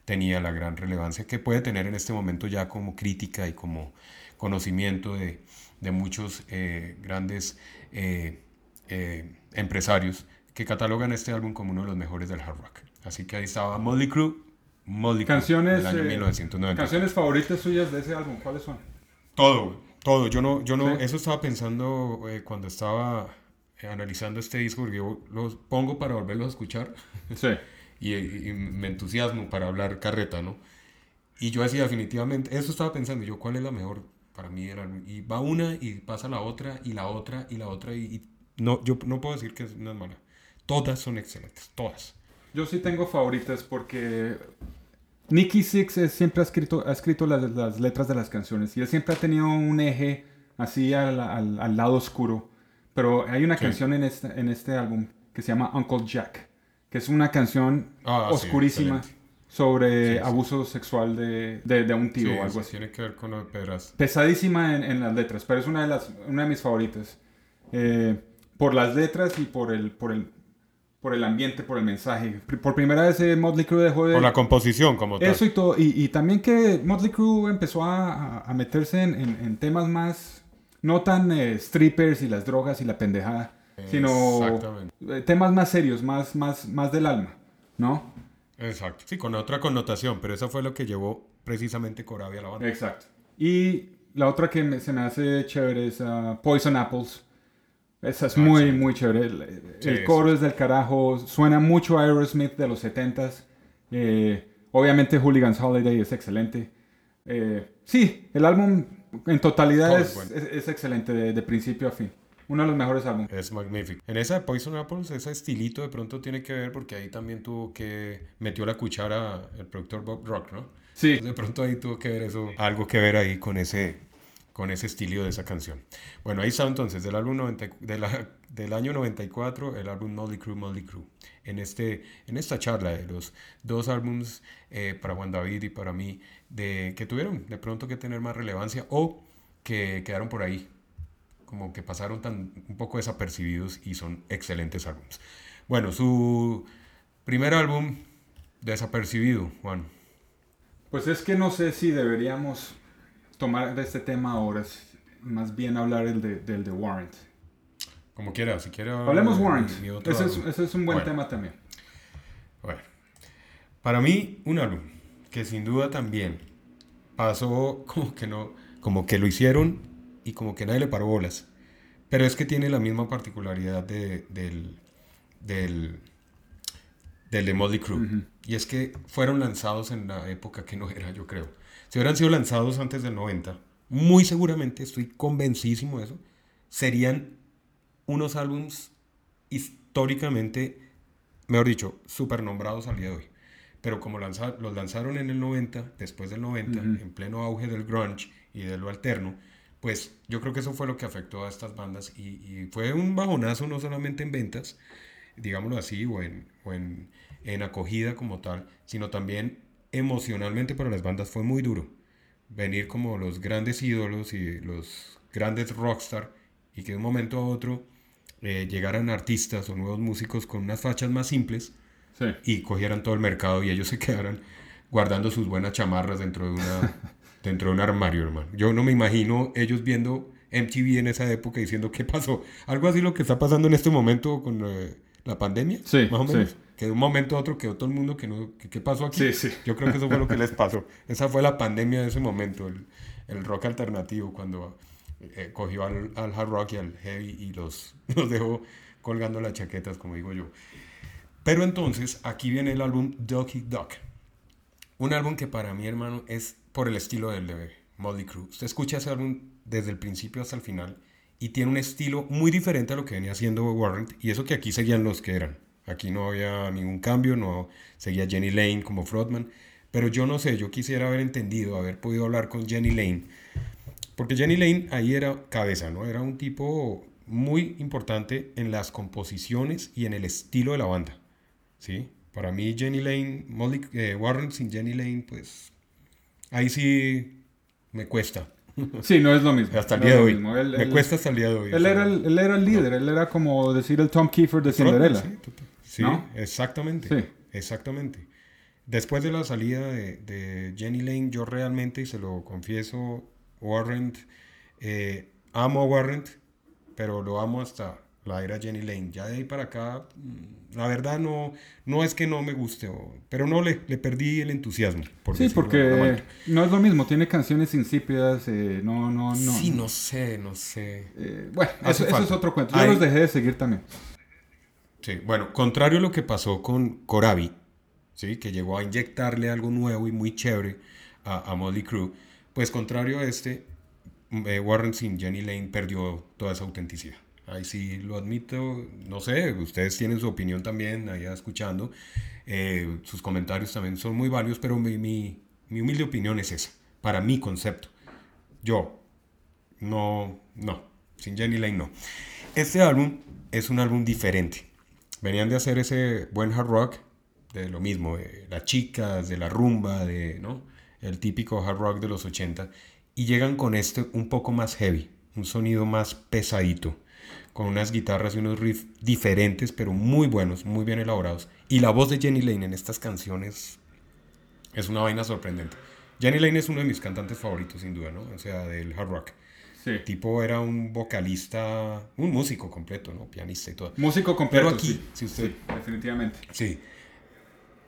Speaker 2: tenía la gran relevancia que puede tener en este momento ya como crítica y como conocimiento de, de muchos eh, grandes eh, eh, empresarios que catalogan este álbum como uno de los mejores del hard rock. Así que ahí estaba Motley Crue, Motley Crue,
Speaker 3: Canciones,
Speaker 2: del año
Speaker 3: eh,
Speaker 2: 1990.
Speaker 3: canciones favoritas suyas de ese álbum, ¿cuáles son?
Speaker 2: Todo, todo. Yo no, yo no,
Speaker 3: Sí.
Speaker 2: eso estaba pensando cuando estaba analizando este disco, porque yo los pongo para volverlos a escuchar
Speaker 3: Sí.
Speaker 2: y, y me entusiasmo para hablar carreta, ¿no? Y yo decía definitivamente, eso estaba pensando yo, ¿cuál es la mejor para mí? Era, y va una y pasa la otra y la otra y la otra y, y no, yo no puedo decir que es una mala. Todas son excelentes, todas.
Speaker 3: Yo sí tengo favoritas porque Nicky Six es- siempre ha escrito, ha escrito las, las letras de las canciones y él siempre ha tenido un eje así al, al- al lado oscuro. Pero hay una
Speaker 2: Sí.
Speaker 3: canción en este, en este álbum que se llama Uncle Jack, que es una canción
Speaker 2: Ah, sí,
Speaker 3: oscurísima
Speaker 2: excelente.
Speaker 3: sobre
Speaker 2: Sí, sí.
Speaker 3: abuso sexual de, de- de un tío
Speaker 2: Sí,
Speaker 3: o algo así.
Speaker 2: tiene que ver con Pedras.
Speaker 3: Pesadísima en, en las letras, pero es una de, las, una de mis favoritas. Eh, por las letras y por el, por, el, por el ambiente, por el mensaje. Por primera vez eh, Motley Crue dejó de...
Speaker 2: Por la composición como tal.
Speaker 3: Eso y todo. Y, y también que Motley Crue empezó a, a- a meterse en, en- en temas más, no tan eh, strippers y las drogas y la pendejada, sino eh, temas más serios, más, más, más del alma, ¿no?
Speaker 2: Exacto. Sí, con otra connotación, pero eso fue lo que llevó precisamente Corabi a la banda.
Speaker 3: Exacto. Y la otra que me- se me hace chévere es ah, Poison Apples. Esa es
Speaker 2: Ah,
Speaker 3: muy, muy chévere. El, el
Speaker 2: Sí,
Speaker 3: coro es del carajo. Suena mucho a Aerosmith de los 70s. Eh, obviamente Hooligans Holiday es excelente. Eh, sí, el álbum en totalidad es,
Speaker 2: es bueno.
Speaker 3: es- es excelente de, de principio a fin. Uno de los mejores álbumes.
Speaker 2: Es magnífico. En esa de Poison Apples, ese estilito de pronto tiene que ver porque ahí también tuvo que... Metió la cuchara el productor Bob Rock, ¿no?
Speaker 3: Sí,
Speaker 2: De pronto ahí tuvo que ver eso, algo que ver ahí con ese, con ese estilo de esa canción. Bueno, ahí está entonces, del, álbum 90 de la- del año 94, el álbum Molly Crew, Molly Crew. En, este, en esta charla de los dos álbums eh, para Juan David y para mí, de, que tuvieron de pronto que tener más relevancia o que quedaron por ahí como que pasaron tan un poco desapercibidos y son excelentes álbumes. Bueno, su primer álbum desapercibido, Juan.
Speaker 3: Pues es que no sé si deberíamos tomar de este tema ahora, más bien hablar el de, del de Warrant.
Speaker 2: Como quiera, si quiera.
Speaker 3: Hablemos Warrant. Ese es, ese es, un buen tema también.
Speaker 2: Bueno, para mí, un álbum que sin duda también pasó como que no, como que lo hicieron y como que nadie le paró bolas. Pero es que tiene la misma particularidad de, del, del, del de Motley Crue. Y es que fueron lanzados en la época que no era, yo creo. Si hubieran sido lanzados antes del 90, muy seguramente, estoy convencidísimo de eso, serían unos álbums históricamente, mejor dicho, super nombrados al día de hoy. Pero como los lanzaron en el 90, después del 90, en pleno auge del grunge y de lo alterno, pues yo creo que eso fue lo que afectó a estas bandas y, fue un bajonazo no solamente en ventas, digámoslo así, o en, o en, en acogida como tal, sino también emocionalmente para las bandas fue muy duro. Venir como los grandes ídolos y los grandes rockstar y que de un momento a otro eh, llegaran artistas o nuevos músicos con unas fachas más simples y cogieran todo el mercado y ellos se quedaran guardando sus buenas chamarras dentro de una dentro de un armario, hermano. Yo no me imagino ellos viendo MTV en esa época diciendo qué pasó. Algo así lo que está pasando en este momento con eh, la pandemia,
Speaker 3: sí,
Speaker 2: más o menos. Que de un momento a otro quedó todo el mundo que no, ¿qué pasó aquí? Yo creo que eso fue lo que les pasó. Esa fue la pandemia de ese momento, el, el rock alternativo, cuando eh, cogió al, al, hard rock y al heavy y los, los dejó colgando las chaquetas, como digo yo. Pero entonces, aquí viene el álbum Ducky Duck. Un álbum que para mi hermano es por el estilo del de Molly Crew. Usted escucha ese álbum desde el principio hasta el final y tiene un estilo muy diferente a lo que venía haciendo Warrant y eso que aquí seguían los que eran. Aquí no había ningún cambio, no seguía Jenny Lane como frontman, pero yo no sé, yo quisiera haber entendido, haber podido hablar con Jenny Lane, porque Jenny Lane ahí era cabeza, ¿no? Era un tipo muy importante en las composiciones y en el estilo de la banda, ¿sí? Para mí Jenny Lane, Molly, eh, Warren sin Jenny Lane, pues ahí sí me cuesta.
Speaker 3: Sí, no es lo mismo.
Speaker 2: Hasta el día de hoy. me cuesta hasta el día de hoy.
Speaker 3: Él, era, el, él era el líder, él era como decir el Tom Kiefer de Cinderella.
Speaker 2: Sí, exactamente. Exactamente. Después de la salida de, Jenny Lane, yo realmente, y se lo confieso, Warrant, eh, amo a Warrant, pero lo amo hasta la era Jenny Lane. Ya de ahí para acá, mm, la verdad no, no es que no me guste, pero no le, le perdí el entusiasmo.
Speaker 3: sí, porque no es lo mismo, tiene canciones insípidas, eh, no, no, no.
Speaker 2: Sí, no sé, no sé.
Speaker 3: Eh, bueno, eso, es otro cuento. Yo los dejé de seguir también.
Speaker 2: Sí, bueno, contrario a lo que pasó con Corabi, ¿sí? que llegó a inyectarle algo nuevo y muy chévere a, a Molly Crew, pues contrario a este, eh, Warren sin Jenny Lane perdió toda esa autenticidad. Ahí sí lo admito, no sé, ustedes tienen su opinión también, allá escuchando. Eh, sus comentarios también son muy válidos, pero mi, mi, mi, humilde opinión es esa, para mi concepto. Yo, no, no, sin Jenny Lane no. Este álbum es un álbum diferente. Venían de hacer ese buen hard rock, de lo mismo, de las chicas, de la rumba, de, ¿no? El típico hard rock de los 80. Y llegan con este un poco más heavy, un sonido más pesadito con unas guitarras y unos riffs diferentes, pero muy buenos, muy bien elaborados. Y la voz de Jenny Lane en estas canciones es una vaina sorprendente. Jenny Lane es uno de mis cantantes favoritos, sin duda, ¿no? O sea, del hard rock.
Speaker 3: Sí.
Speaker 2: El tipo era un vocalista, un músico completo, ¿no? Pianista y todo.
Speaker 3: Músico completo.
Speaker 2: Pero aquí, si usted.
Speaker 3: definitivamente.
Speaker 2: Sí.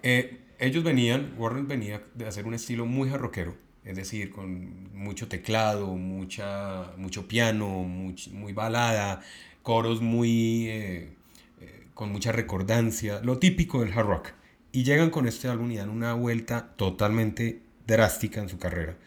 Speaker 2: Eh, ellos venían, Warren venía de hacer un estilo muy jarroquero, es decir, con mucho teclado, mucha, mucho piano, muy balada, coros muy eh, eh, con mucha recordancia, lo típico del hard rock. Y llegan con este álbum y dan una vuelta totalmente drástica en su carrera.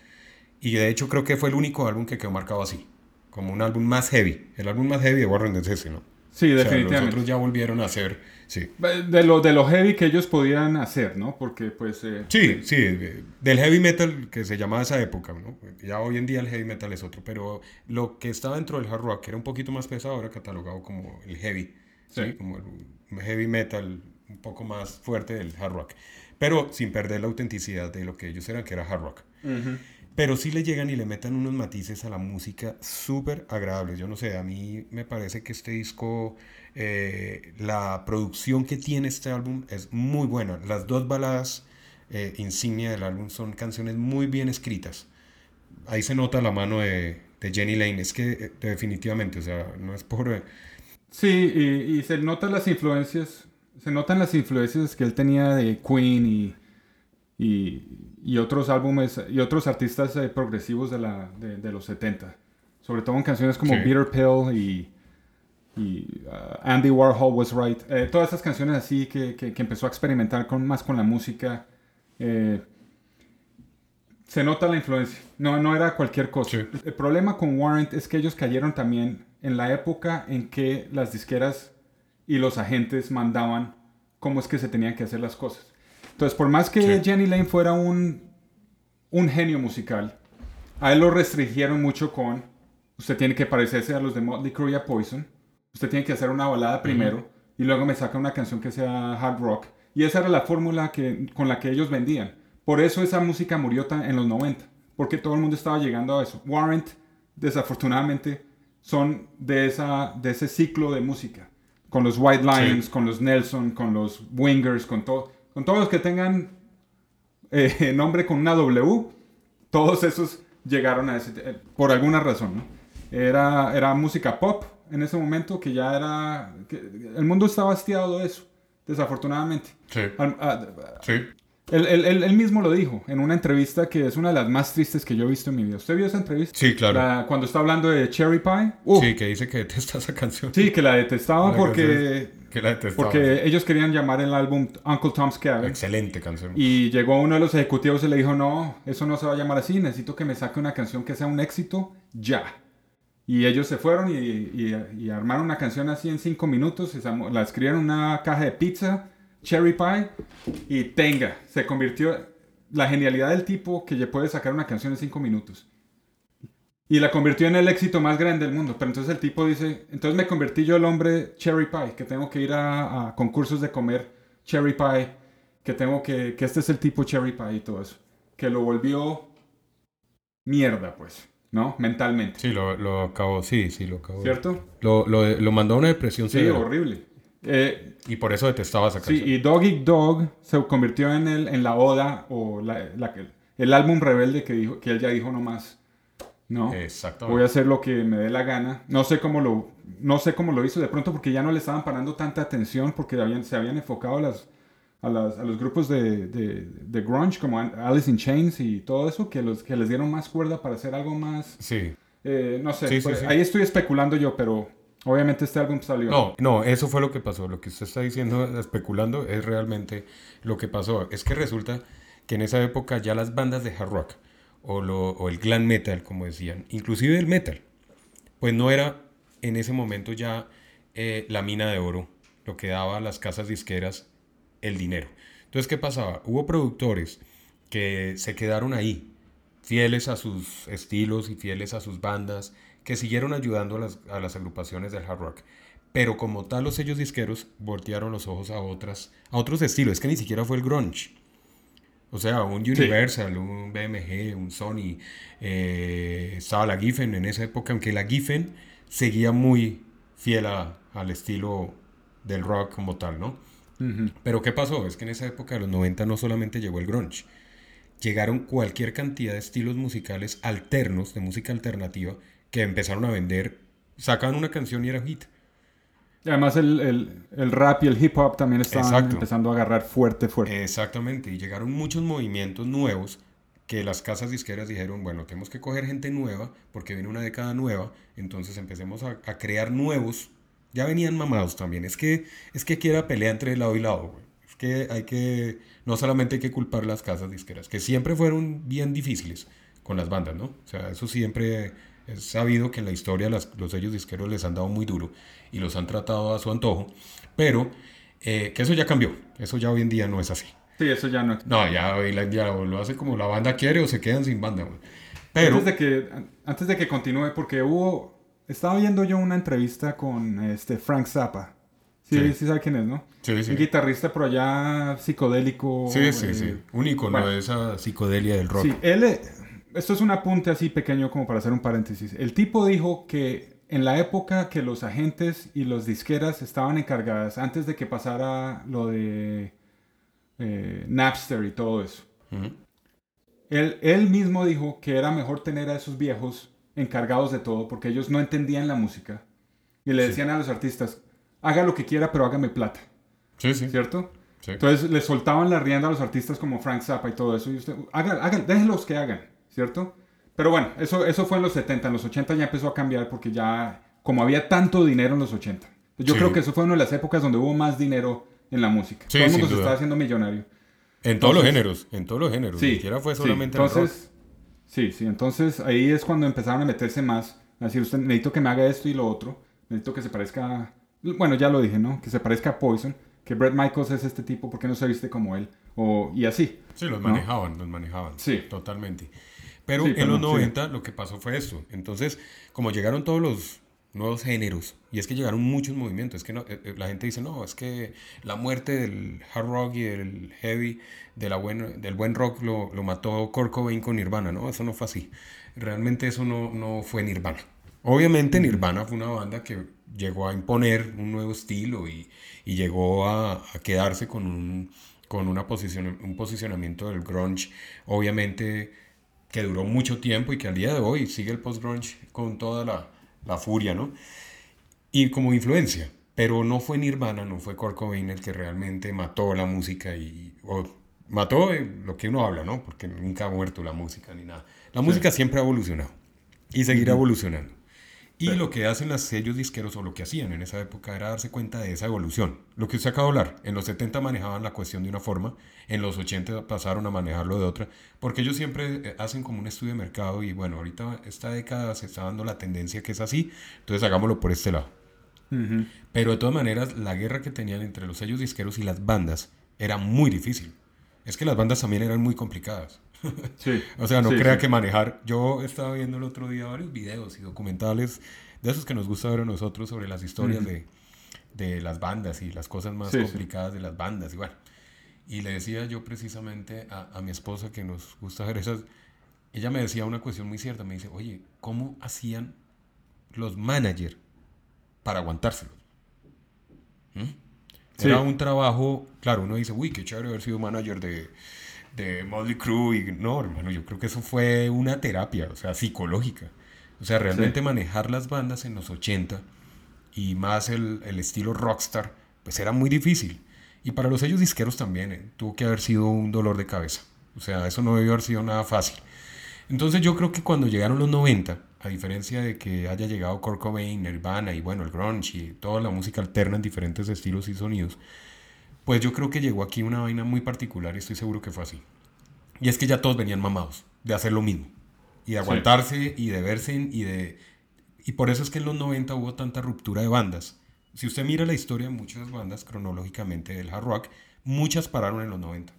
Speaker 2: Y de hecho creo que fue el único álbum que quedó marcado así, como un álbum más heavy. El álbum más heavy de Warren es ese, ¿no?
Speaker 3: Sí, definitivamente.
Speaker 2: los otros ya volvieron a hacer, sí.
Speaker 3: De lo, de lo heavy que ellos podían hacer, ¿no? Porque pues... Eh,
Speaker 2: sí, sí, del heavy metal que se llamaba esa época, ¿no? Ya hoy en día el heavy metal es otro, pero lo que estaba dentro del hard rock, que era un poquito más pesado, era catalogado como el heavy, ¿sí? Como el heavy metal un poco más fuerte del hard rock, pero sin perder la autenticidad de lo que ellos eran, que era hard rock. Pero sí le llegan y le metan unos matices a la música súper agradables. Yo no sé, a mí me parece que este disco, eh, la producción que tiene este álbum es muy buena. Las dos baladas eh, insignia del álbum son canciones muy bien escritas. Ahí se nota la mano de, de Jenny Lane, es que eh, definitivamente, o sea, no es por...
Speaker 3: Sí, y, se notan las influencias, se notan las influencias que él tenía de Queen y, y otros álbumes y otros artistas eh, progresivos de, la, de, de, los 70. Sobre todo en canciones como
Speaker 2: Sí.
Speaker 3: Bitter Pill y, y uh, Andy Warhol Was Right. Eh, todas esas canciones así que, que, que empezó a experimentar con, más con la música. eh, se nota la influencia. No, no era cualquier cosa.
Speaker 2: Sí.
Speaker 3: El problema con Warrant es que ellos cayeron también en la época en que las disqueras y los agentes mandaban cómo es que se tenían que hacer las cosas. Entonces, por más que
Speaker 2: Sí.
Speaker 3: Jenny Lane fuera un, un genio musical, a él lo restringieron mucho con, usted tiene que parecerse a los de Motley Crue y a Poison, usted tiene que hacer una balada primero y luego me saca una canción que sea hard rock. Y esa era la fórmula que, con la que ellos vendían. Por eso esa música murió en los 90, porque todo el mundo estaba llegando a eso. Warrant, desafortunadamente, son de, esa, de ese ciclo de música. Con los White Lions,
Speaker 2: Sí.
Speaker 3: con los Nelson, con los Wingers, con, todo con todos los que tengan eh, nombre con una W, todos esos llegaron a ese, eh, por alguna razón, ¿no? Era, era música pop en ese momento que ya era, que el mundo estaba hastiado de eso, desafortunadamente.
Speaker 2: Sí,
Speaker 3: Al- a-
Speaker 2: sí.
Speaker 3: él, él- él- él mismo lo dijo en una entrevista que es una de las más tristes que yo he visto en mi vida. ¿Usted vio esa entrevista?
Speaker 2: Sí, claro.
Speaker 3: La- cuando está hablando de Cherry Pie. Uh,
Speaker 2: Sí, que dice que detesta esa canción.
Speaker 3: sí, que la detestaba
Speaker 2: La
Speaker 3: porque,
Speaker 2: Que la
Speaker 3: porque ellos querían llamar el álbum Uncle Tom's Cabin.
Speaker 2: Excelente canción.
Speaker 3: Y llegó uno de los ejecutivos y le dijo, no, eso no se va a llamar así, necesito que me saque una canción que sea un éxito ya. Y ellos se fueron y, y- y armaron una canción así en cinco minutos, y la escribieron en una caja de pizza, cherry pie, y tenga, se convirtió la genialidad del tipo que puede sacar una canción en cinco minutos. Y la convirtió en el éxito más grande del mundo. Pero entonces el tipo dice, entonces me convertí yo el hombre cherry pie, que tengo que ir a, a concursos de comer cherry pie, que tengo que, que este es el tipo cherry pie y todo eso. Que lo volvió mierda, pues, ¿no? Mentalmente.
Speaker 2: Sí, lo, lo acabó, sí, sí, lo acabó.
Speaker 3: ¿Cierto?
Speaker 2: Lo, lo, lo mandó a una depresión
Speaker 3: Sí,
Speaker 2: severa.
Speaker 3: horrible. Eh,
Speaker 2: Y por eso detestaba esa
Speaker 3: sí,
Speaker 2: canción.
Speaker 3: y Dog Eat Dog se convirtió en, el, en la oda o la, la- el álbum rebelde que, dijo, que él ya dijo nomás. No.
Speaker 2: Exactamente.
Speaker 3: Voy a hacer lo que me dé la gana. No sé cómo lo, no sé cómo lo hizo de pronto porque ya no le estaban parando tanta atención porque habían, se habían enfocado a, las, a, las- a los grupos de, de, de grunge como Alice in Chains y todo eso que, los, que les dieron más cuerda para hacer algo más...
Speaker 2: Sí.
Speaker 3: eh, no sé,
Speaker 2: Sí, sí,
Speaker 3: pues,
Speaker 2: sí.
Speaker 3: ahí estoy especulando yo, pero obviamente este álbum salió.
Speaker 2: No, no, eso fue lo que pasó. Lo que usted está diciendo, especulando, es realmente lo que pasó. Es que resulta que en esa época ya las bandas de hard rock o, lo, o el glam metal, como decían, inclusive el metal, pues no era en ese momento ya eh, la mina de oro lo que daba a las casas disqueras el dinero. Entonces, ¿qué pasaba? Hubo productores que se quedaron ahí, fieles a sus estilos y fieles a sus bandas, que siguieron ayudando a las, a las agrupaciones del hard rock. Pero como tal, los sellos disqueros voltearon los ojos a, otras, a otros estilos. Es que ni siquiera fue el grunge. O sea, un Universal, un BMG, un Sony, eh, estaba la Giffen en esa época, aunque la Giffen seguía muy fiel a- al estilo del rock como tal, ¿no? Pero ¿qué pasó? Es que en esa época de los 90 no solamente llegó el grunge, llegaron cualquier cantidad de estilos musicales alternos, de música alternativa, que empezaron a vender, sacaban una canción y era hit.
Speaker 3: Y además el, el, el rap y el hip hop también estaban
Speaker 2: Exacto.
Speaker 3: empezando a agarrar fuerte, fuerte.
Speaker 2: Exactamente, y llegaron muchos movimientos nuevos que las casas disqueras dijeron, bueno, tenemos que coger gente nueva porque viene una década nueva, entonces empecemos a, a crear nuevos. Ya venían mamados también, es que es que aquí era pelea entre lado y lado, güey. Es que hay que, no solamente hay que culpar las casas disqueras, que siempre fueron bien difíciles con las bandas, ¿no? O sea, eso siempre es sabido que en la historia las- los sellos disqueros les han dado muy duro y los han tratado a su antojo, pero eh, que eso ya cambió, eso ya hoy en día no es así.
Speaker 3: Sí, eso ya no.
Speaker 2: No, ya hoy la ya lo hace como la banda quiere o se quedan sin banda. Pero,
Speaker 3: Antes de que, antes de que continúe, porque hubo... Estaba viendo yo una entrevista con este Frank Zappa. Sí, sí,
Speaker 2: Sí.
Speaker 3: sabe quién es, ¿no?
Speaker 2: sí, sí.
Speaker 3: Un guitarrista por allá psicodélico.
Speaker 2: Sí, sí,
Speaker 3: eh,
Speaker 2: sí. Un icono
Speaker 3: bueno.
Speaker 2: de esa psicodelia del rock.
Speaker 3: Sí, él, esto es un apunte así pequeño como para hacer un paréntesis. El tipo dijo que en la época que los agentes y los disqueras estaban encargadas, antes de que pasara lo de eh, Napster y todo eso, él, él mismo dijo que era mejor tener a esos viejos encargados de todo porque ellos no entendían la música. Y le decían a los artistas, haga lo que quiera, pero hágame plata.
Speaker 2: Sí, sí.
Speaker 3: ¿Cierto? Entonces le soltaban la rienda a los artistas como Frank Zappa y todo eso. Y usted, hagan, hagan, déjenlos que hagan, ¿cierto? Pero bueno, eso, eso fue en los 70. En los 80 ya empezó a cambiar porque ya, como había tanto dinero en los 80. Yo creo que eso fue una de las épocas donde hubo más dinero en la música. Todo el mundo se estaba haciendo millonario.
Speaker 2: En todos los géneros, en todos los géneros. Sí, Ni siquiera fue solamente
Speaker 3: entonces, Sí, sí, entonces ahí es cuando empezaron a meterse más. A decir, usted necesito que me haga esto y lo otro. Necesito que se parezca. Bueno, ya lo dije, ¿no? Que se parezca a Poison que Brett Michaels es este tipo, ¿por qué no se viste como él? O, y así.
Speaker 2: Sí, los manejaban, los manejaban. Sí. Totalmente. Pero en los 90 lo que pasó fue esto. Entonces, como llegaron todos los nuevos géneros, y es que llegaron muchos movimientos, es que no, eh, eh, la gente dice, no, es que la muerte del hard rock y del heavy, de la buen, del buen rock lo, lo mató Kurt Cobain con Nirvana, no, eso no fue así. Realmente eso no, no fue Nirvana. Obviamente Nirvana fue una banda que llegó a imponer un nuevo estilo y, y llegó a, a, quedarse con un, con una posición, un posicionamiento del grunge, obviamente que duró mucho tiempo y que al día de hoy sigue el post-grunge con toda la, la, furia, ¿no? Y como influencia, pero no fue Nirvana, no fue Kurt Cobain el que realmente mató la música y... O, mató lo que uno habla, ¿no? Porque nunca ha muerto la música ni nada. La música siempre ha evolucionado y seguirá evolucionando. Y lo que hacen los sellos disqueros, o lo que hacían en esa época, era darse cuenta de esa evolución. Lo que usted acaba de hablar, en los 70 manejaban la cuestión de una forma, en los 80 pasaron a manejarlo de otra, porque ellos siempre eh, hacen como un estudio de mercado y bueno, ahorita esta década se está dando la tendencia que es así, entonces hagámoslo por este lado. Pero de todas maneras, la guerra que tenían entre los sellos disqueros y las bandas era muy difícil. Es que las bandas también eran muy complicadas. Sí, o sea, no crea que manejar. Yo estaba viendo el otro día varios videos y documentales de esos que nos gusta ver a nosotros sobre las historias de, de, las bandas y las cosas más complicadas de las bandas. Y bueno, y le decía yo precisamente a, a, mi esposa que nos gusta ver esas. Ella me decía una cuestión muy cierta. Me dice, oye, ¿cómo hacían los managers para aguantárselos? ¿Mm? Era un trabajo, claro, uno dice, uy, qué chévere haber sido manager de de Motley Crue y no, hermano, yo creo que eso fue una terapia, o sea, psicológica. O sea, realmente manejar las bandas en los 80 y más el, el, estilo rockstar, pues era muy difícil. Y para los sellos disqueros también eh, tuvo que haber sido un dolor de cabeza. O sea, eso no debió haber sido nada fácil. Entonces yo creo que cuando llegaron los 90, a diferencia de que haya llegado Kurt Cobain, Nirvana y bueno, el grunge y toda la música alterna en diferentes estilos y sonidos, pues yo creo que llegó aquí una vaina muy particular y estoy seguro que fue así. Y es que ya todos venían mamados de hacer lo mismo. Y de aguantarse y de verse y de... Y por eso es que en los 90 hubo tanta ruptura de bandas. Si usted mira la historia de muchas bandas cronológicamente del hard rock, muchas pararon en los 90.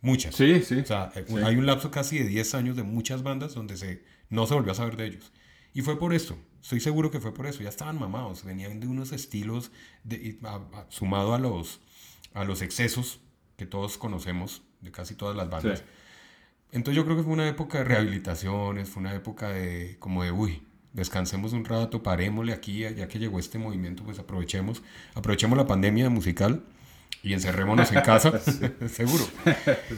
Speaker 2: Muchas.
Speaker 3: Sí, sí.
Speaker 2: O sea, eh, hay un lapso casi de 10 años de muchas bandas donde se, no se volvió a saber de ellos. Y fue por eso. Estoy seguro que fue por eso. Ya estaban mamados. Venían de unos estilos de, sumado a los a los excesos que todos conocemos de casi todas las bandas. Entonces yo creo que fue una época de rehabilitaciones, fue una época de como de, uy, descansemos un rato, parémosle aquí, ya que llegó este movimiento, pues aprovechemos, aprovechemos la pandemia musical y encerrémonos en casa, seguro,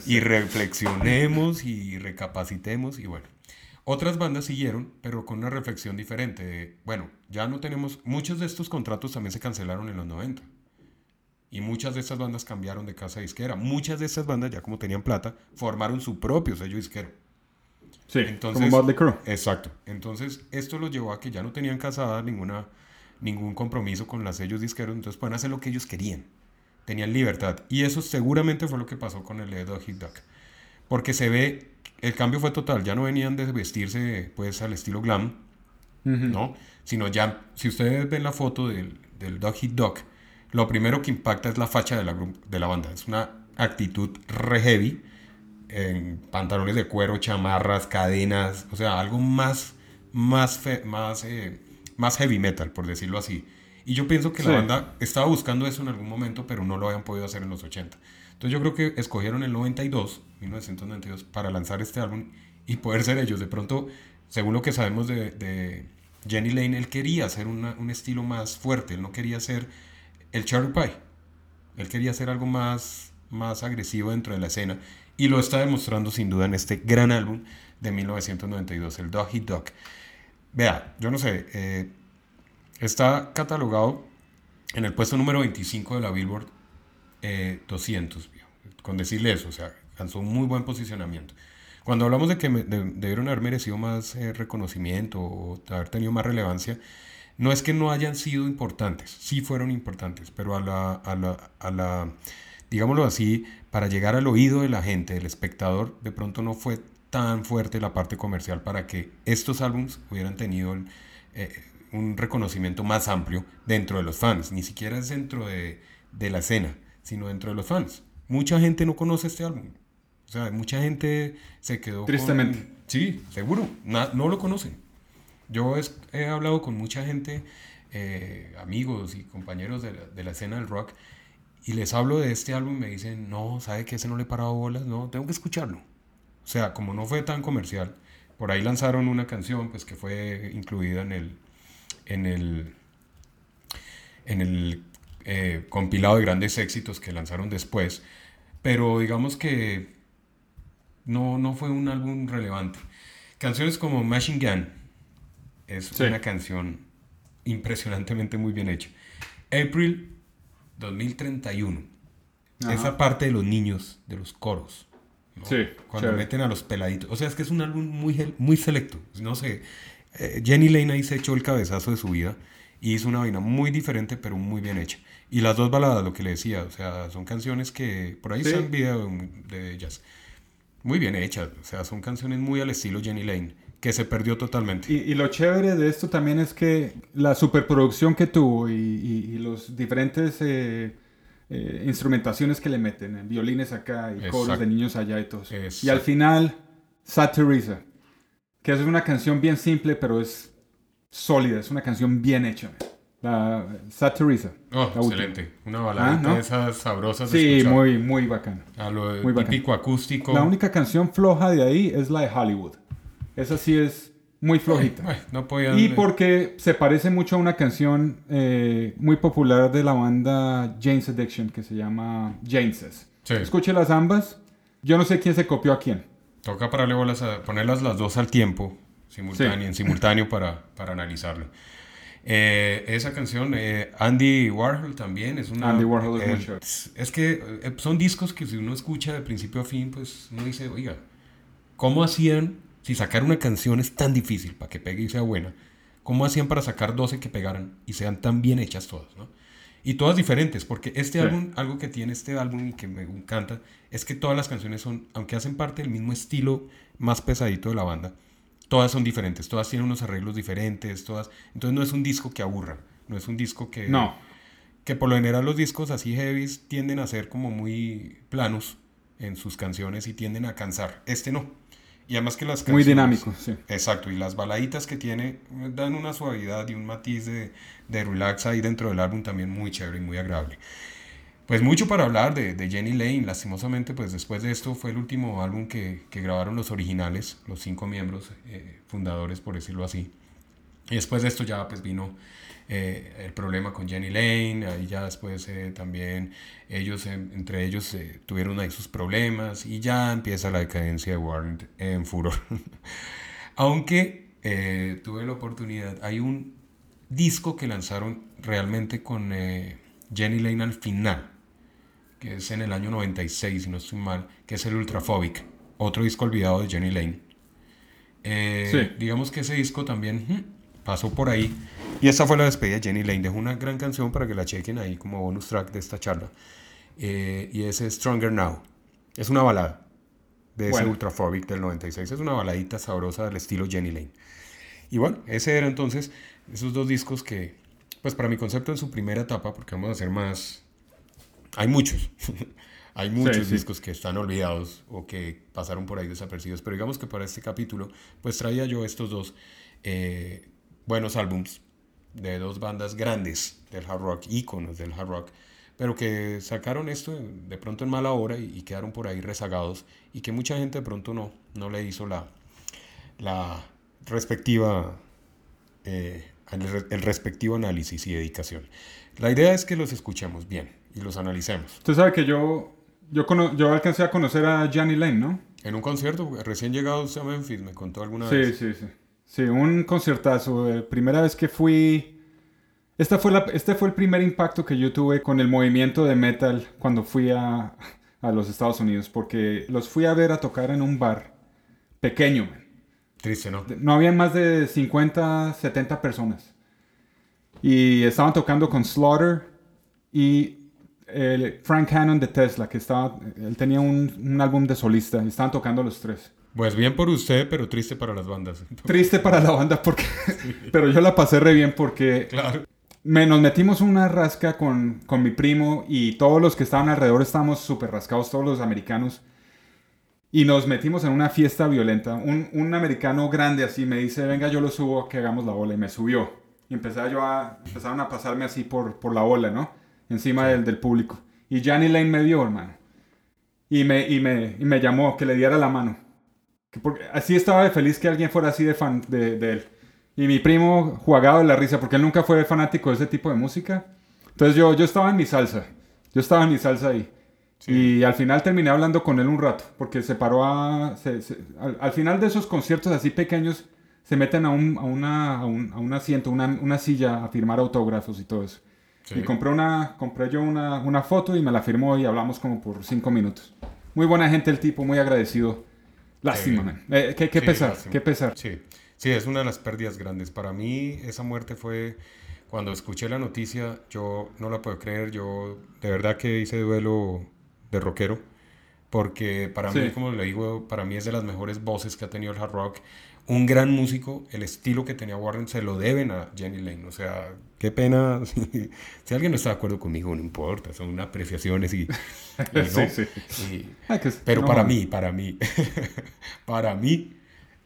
Speaker 2: y reflexionemos y recapacitemos y bueno. Otras bandas siguieron, pero con una reflexión diferente. bueno, ya no tenemos, muchos de estos contratos también se cancelaron en los 90. Y muchas de estas bandas cambiaron de casa disquera. Muchas de estas bandas, ya como tenían plata, formaron su propio sello disquero.
Speaker 3: Sí, Entonces, como Motley Crue.
Speaker 2: Exacto. Entonces, esto los llevó a que ya no tenían casada ninguna, ningún compromiso con los sellos disqueros, entonces pueden hacer lo que ellos querían. Tenían libertad. Y eso seguramente fue lo que pasó con el de Dog Duck. Porque se ve, el cambio fue total. Ya no venían de vestirse pues al estilo glam, ¿no? Sino ya, si ustedes ven la foto del, del Dog Duck, lo primero que impacta es la facha de la, de la banda. Es una actitud re heavy, en pantalones de cuero, chamarras, cadenas, o sea, algo más, más, más, eh, más heavy metal, por decirlo así. Y yo pienso que la banda estaba buscando eso en algún momento, pero no lo habían podido hacer en los 80. Entonces yo creo que escogieron el 92, 1992, para lanzar este álbum y poder ser ellos. De pronto, según lo que sabemos de, Jenny Lane, él quería hacer un estilo más fuerte, él no quería ser el Cherry Pie, él quería hacer algo más, más agresivo dentro de la escena y lo está demostrando sin duda en este gran álbum de 1992, el Doggy Dog. Vea, yo no sé, eh, está catalogado en el puesto número 25 de la Billboard 200, eh, con decirle eso, o sea, alcanzó un muy buen posicionamiento. Cuando hablamos de que debieron haber merecido más eh, reconocimiento o haber tenido más relevancia, no es que no hayan sido importantes, sí fueron importantes, pero a la, a la, a la, digámoslo así, para llegar al oído de la gente, del espectador, de pronto no fue tan fuerte la parte comercial para que estos álbumes hubieran tenido eh, un reconocimiento más amplio dentro de los fans, ni siquiera es dentro de, de la escena, sino dentro de los fans. Mucha gente no conoce este álbum. O sea, mucha gente se quedó.
Speaker 3: Tristemente.
Speaker 2: Sí, seguro. no lo conocen. Yo he hablado con mucha gente, eh, amigos y compañeros de la, escena del rock, y les hablo de este álbum y me dicen, no, ¿sabe que ese no le he parado bolas? No, tengo que escucharlo. O sea, como no fue tan comercial, por ahí lanzaron una canción pues que fue incluida en el, en el, en el eh, compilado de grandes éxitos que lanzaron después, pero digamos que no, no fue un álbum relevante. Canciones como Machine Gun es una canción impresionantemente muy bien hecha. April 2031. Esa parte de los niños, de los coros.
Speaker 3: Sí,
Speaker 2: Cuando meten a los peladitos. O sea, es que es un álbum muy, muy selecto. No sé. Eh, Jenny Lane ahí se echó el cabezazo de su vida y hizo una vaina muy diferente, pero muy bien hecha. Y las dos baladas, lo que le decía, o sea, son canciones que por ahí están video de ellas. Muy bien hechas, o sea, son canciones muy al estilo Jenny Lane, que se perdió totalmente.
Speaker 3: Y, lo chévere de esto también es que la superproducción que tuvo y, y los diferentes eh, eh, instrumentaciones que le meten, violines acá y coros de niños allá y todo. Y al final, Sad Teresa, que es una canción bien simple, pero es sólida, es una canción bien hecha. La Sad Teresa.
Speaker 2: Oh, excelente. Una balada ah, de esas sabrosas.
Speaker 3: Sí, muy, muy bacana.
Speaker 2: A lo muy típico acústico.
Speaker 3: La única canción floja de ahí es la de Hollywood. Esa sí es muy flojita.
Speaker 2: no
Speaker 3: y porque se parece mucho a una canción eh, muy popular de la banda Jane's Addiction que se llama Jane's. Sí. Escuche las ambas. Yo no sé quién se copió a quién.
Speaker 2: Toca pararle bolas a ponerlas las dos al tiempo, simultáneo, en simultáneo para, para analizarlo. Eh, esa canción, eh, Andy Warhol también es una...
Speaker 3: Andy Warhol es mucho.
Speaker 2: Es que son discos que si uno escucha de principio a fin, pues uno dice, oiga, ¿cómo hacían si sacar una canción es tan difícil para que pegue y sea buena, ¿cómo hacían para sacar 12 que pegaran y sean tan bien hechas todas? ¿no? Y todas diferentes, porque este álbum, algo que tiene este álbum y que me encanta, es que todas las canciones son, aunque hacen parte del mismo estilo más pesadito de la banda, todas son diferentes, todas tienen unos arreglos diferentes, todas... Entonces no es un disco que aburra, no es un disco que...
Speaker 3: No.
Speaker 2: Que por lo general los discos así heavy tienden a ser como muy planos en sus canciones y tienden a cansar. Este no. Y además que las canciones...
Speaker 3: Muy dinámico, sí.
Speaker 2: Exacto, y las baladitas que tiene eh, dan una suavidad y un matiz de, de relax ahí dentro del álbum también muy chévere y muy agradable. Pues mucho para hablar de, de, Jenny Lane, lastimosamente pues después de esto fue el último álbum que, que grabaron los originales, los cinco miembros eh, fundadores por decirlo así. Y después de esto ya pues vino eh, el problema con Jenny Lane, ahí ya después eh, también ellos, entre ellos eh, tuvieron ahí sus problemas y ya empieza la decadencia de Warren en furor. Aunque tuve la oportunidad, hay un disco que lanzaron realmente con Jenny Lane al final, que es en el año 96, si no estoy mal, que es el Ultraphobic, otro disco olvidado de Jenny Lane. Digamos que ese disco también hmm, pasó por ahí y esta fue la despedida de Jenny Lane. Dejó una gran canción para que la chequen ahí como bonus track de esta charla. Eh, y es Stronger Now. Es una balada de ese Ultraphobic del 96. Es una baladita sabrosa del estilo Jenny Lane. Y bueno, ese era entonces esos dos discos que, pues para mi concepto en su primera etapa, porque vamos a hacer más... Hay muchos. Hay muchos discos que están olvidados o que pasaron por ahí desapercibidos, pero digamos que para este capítulo, pues traía yo estos dos eh, buenos álbums de dos bandas grandes del hard rock, íconos del hard rock, pero que sacaron esto de pronto en mala hora y, quedaron por ahí rezagados y que mucha gente de pronto no, no le hizo la, la respectiva, eh, el, respectivo análisis y dedicación. La idea es que los escuchemos bien y los analicemos.
Speaker 3: Usted sabe que yo, yo, yo alcancé a conocer a Johnny Lane, ¿no?
Speaker 2: En un concierto, recién llegado a Memphis, me contó alguna
Speaker 3: sí,
Speaker 2: vez.
Speaker 3: Sí, sí, sí. Sí, un conciertazo. Eh, primera vez que fui... Esta fue la, este fue el primer impacto que yo tuve con el movimiento de metal cuando fui a, a los Estados Unidos, porque los fui a ver a tocar en un bar pequeño,
Speaker 2: Triste, ¿no?
Speaker 3: No habían más de 50, 70 personas. Y estaban tocando con Slaughter y el Frank Cannon de Tesla, que estaba, él tenía un, un álbum de solista, y estaban tocando los tres.
Speaker 2: Pues bien por usted, pero triste para las bandas.
Speaker 3: Triste para la banda, porque, pero yo la pasé re bien porque
Speaker 2: claro.
Speaker 3: me, nos metimos una rasca con, con mi primo y todos los que estaban alrededor estábamos súper rascados, todos los americanos. Y nos metimos en una fiesta violenta. Un, un, americano grande así me dice, venga, yo lo subo, que hagamos la ola. Y me subió. Y empecé yo a, empezaron a pasarme así por, por la ola, ¿no? Encima del, del, público. Y Johnny Lane me vio, hermano. Y me, y, me, y me llamó que le diera la mano. Que porque, así estaba de feliz que alguien fuera así de fan de, de él. Y mi primo jugaba de la risa porque él nunca fue fanático de ese tipo de música. Entonces yo, yo estaba en mi salsa. Yo estaba en mi salsa ahí. Y al final terminé hablando con él un rato, porque se paró a... al, final de esos conciertos así pequeños, se meten a un, a una, a un, a un asiento, una, una, silla a firmar autógrafos y todo eso. Y compré, una, compré yo una, una, foto y me la firmó y hablamos como por cinco minutos. Muy buena gente el tipo, muy agradecido. Lástima, man. Eh, ¿qué, qué
Speaker 2: sí,
Speaker 3: pesar?
Speaker 2: lástima.
Speaker 3: ¿Qué pesar?
Speaker 2: Sí. sí, es una de las pérdidas grandes. Para mí esa muerte fue... Cuando escuché la noticia, yo no la puedo creer. Yo de verdad que hice duelo de rockero, porque para
Speaker 3: Sí.
Speaker 2: mí, como le digo, para mí es de las mejores voces que ha tenido el hard rock. Un gran músico, el estilo que tenía Warren se lo deben a Jenny Lane. O sea, qué pena. Si, si alguien no está de acuerdo conmigo, no importa, son apreciaciones y, y no.
Speaker 3: Sí, sí.
Speaker 2: Y-
Speaker 3: Ah, que-
Speaker 2: pero
Speaker 3: no,
Speaker 2: para mí, para mí, para mí,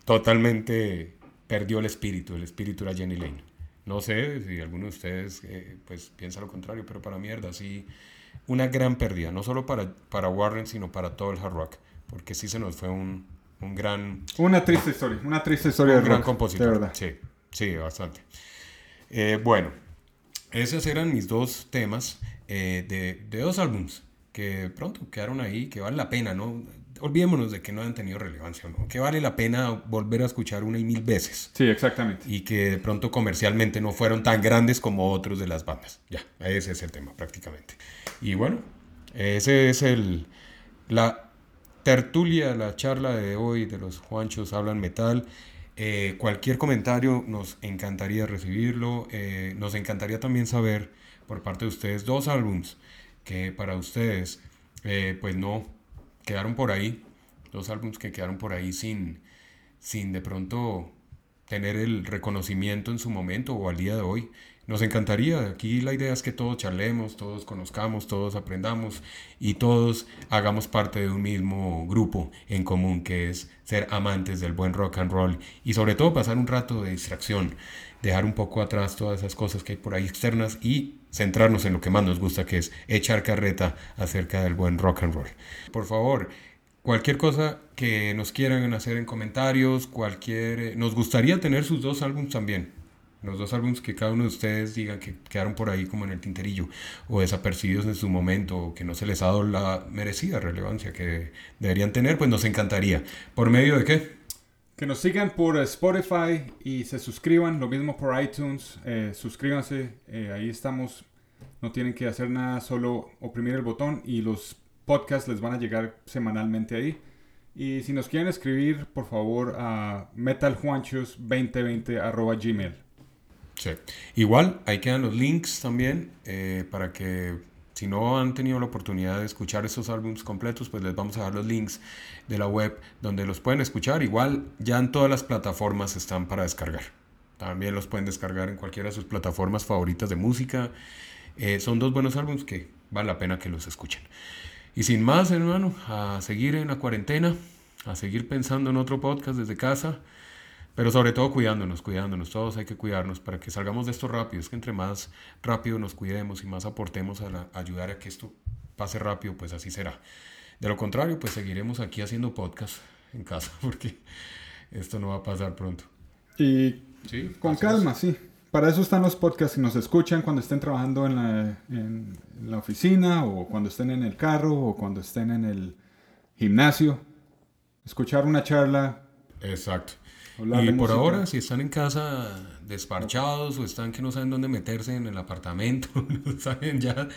Speaker 2: totalmente perdió el espíritu. El espíritu era Jenny Lane. No sé si alguno de ustedes eh, pues piensa lo contrario, pero para verdad, sí, una gran pérdida, no solo para, para Warren, sino para todo el hard rock, porque sí se nos fue un, un gran,
Speaker 3: Una triste historia, una triste historia
Speaker 2: un
Speaker 3: de
Speaker 2: gran
Speaker 3: rock,
Speaker 2: compositor.
Speaker 3: De verdad.
Speaker 2: Sí, sí, bastante. Eh, bueno, esos eran mis dos temas eh, de, de dos álbums que pronto quedaron ahí, que vale la pena, ¿no? Olvidémonos de que no han tenido relevancia, ¿no? Que vale la pena volver a escuchar una y mil veces
Speaker 3: Sí, exactamente.
Speaker 2: y que de pronto comercialmente no fueron tan grandes como otros de las bandas. Ya, ese es el tema prácticamente. Y bueno, ese es el la tertulia, la charla de hoy de los Juanchos Hablan Metal. Eh, cualquier comentario nos encantaría recibirlo. Eh, nos encantaría también saber por parte de ustedes dos álbums que para ustedes eh, pues no quedaron por ahí. Dos álbums que quedaron por ahí sin, sin de pronto tener el reconocimiento en su momento o al día de hoy. Nos encantaría, aquí la idea es que todos charlemos, todos conozcamos, todos aprendamos y todos hagamos parte de un mismo grupo en común que es ser amantes del buen rock and roll y sobre todo pasar un rato de distracción, dejar un poco atrás todas esas cosas que hay por ahí externas y centrarnos en lo que más nos gusta que es echar carreta acerca del buen rock and roll. Por favor, Cualquier cosa que nos quieran hacer en comentarios, cualquier... eh, Nos gustaría tener sus dos álbumes también. Los dos álbumes que cada uno de ustedes digan que quedaron por ahí como en el tinterillo o desapercibidos en su momento o que no se les ha dado la merecida relevancia que deberían tener, pues nos encantaría. ¿Por medio de qué?
Speaker 3: Que nos sigan por Spotify y se suscriban, lo mismo por iTunes. eh, suscríbanse, eh, ahí estamos. No tienen que hacer nada, solo oprimir el botón y los podcasts les van a llegar semanalmente ahí. Y si nos quieren escribir, por favor, a metaljuanchos2020 gmail.
Speaker 2: Sí. Igual, ahí quedan los links también eh, para que si no han tenido la oportunidad de escuchar estos álbumes completos, pues les vamos a dar los links de la web donde los pueden escuchar. Igual, ya en todas las plataformas están para descargar. También los pueden descargar en cualquiera de sus plataformas favoritas de música. Eh, son dos buenos álbumes que vale la pena que los escuchen. Y sin más, hermano, a seguir en la cuarentena, a seguir pensando en otro podcast desde casa. Pero sobre todo cuidándonos, cuidándonos, todos hay que cuidarnos para que salgamos de esto rápido. Es que entre más rápido nos cuidemos y más aportemos a, la- a ayudar a que esto pase rápido, pues así será. De lo contrario, pues seguiremos aquí haciendo podcast en casa, porque esto no va a pasar pronto.
Speaker 3: Y
Speaker 2: Sí,
Speaker 3: con calma, sí. Para eso están los podcasts y nos escuchan cuando estén trabajando en la, en la oficina o cuando estén en el carro o cuando estén en el gimnasio. Escuchar una charla.
Speaker 2: Exacto.
Speaker 3: Hablar
Speaker 2: Y por
Speaker 3: música.
Speaker 2: ahora, si están en casa desparchados o están que no saben dónde meterse en el apartamento, no saben ya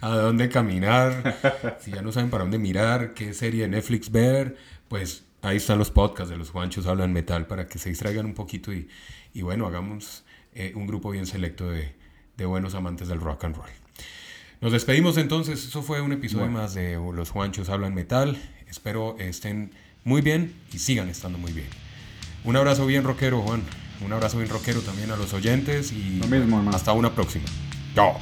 Speaker 2: a dónde caminar, si ya no saben para dónde mirar, qué serie de Netflix ver, pues ahí están los podcasts de los Juanchos Hablan Metal para que se distraigan un poquito y, y bueno, hagamos eh, un grupo bien selecto de, de buenos amantes del rock and roll. Nos despedimos entonces, eso fue un episodio
Speaker 3: Bueno.
Speaker 2: más de Los Juanchos Hablan Metal. Espero estén muy bien y sigan estando muy bien. Un abrazo bien rockero, Juan. Un abrazo bien rockero también a los oyentes y
Speaker 3: Lo mismo,
Speaker 2: hasta una próxima. Chao.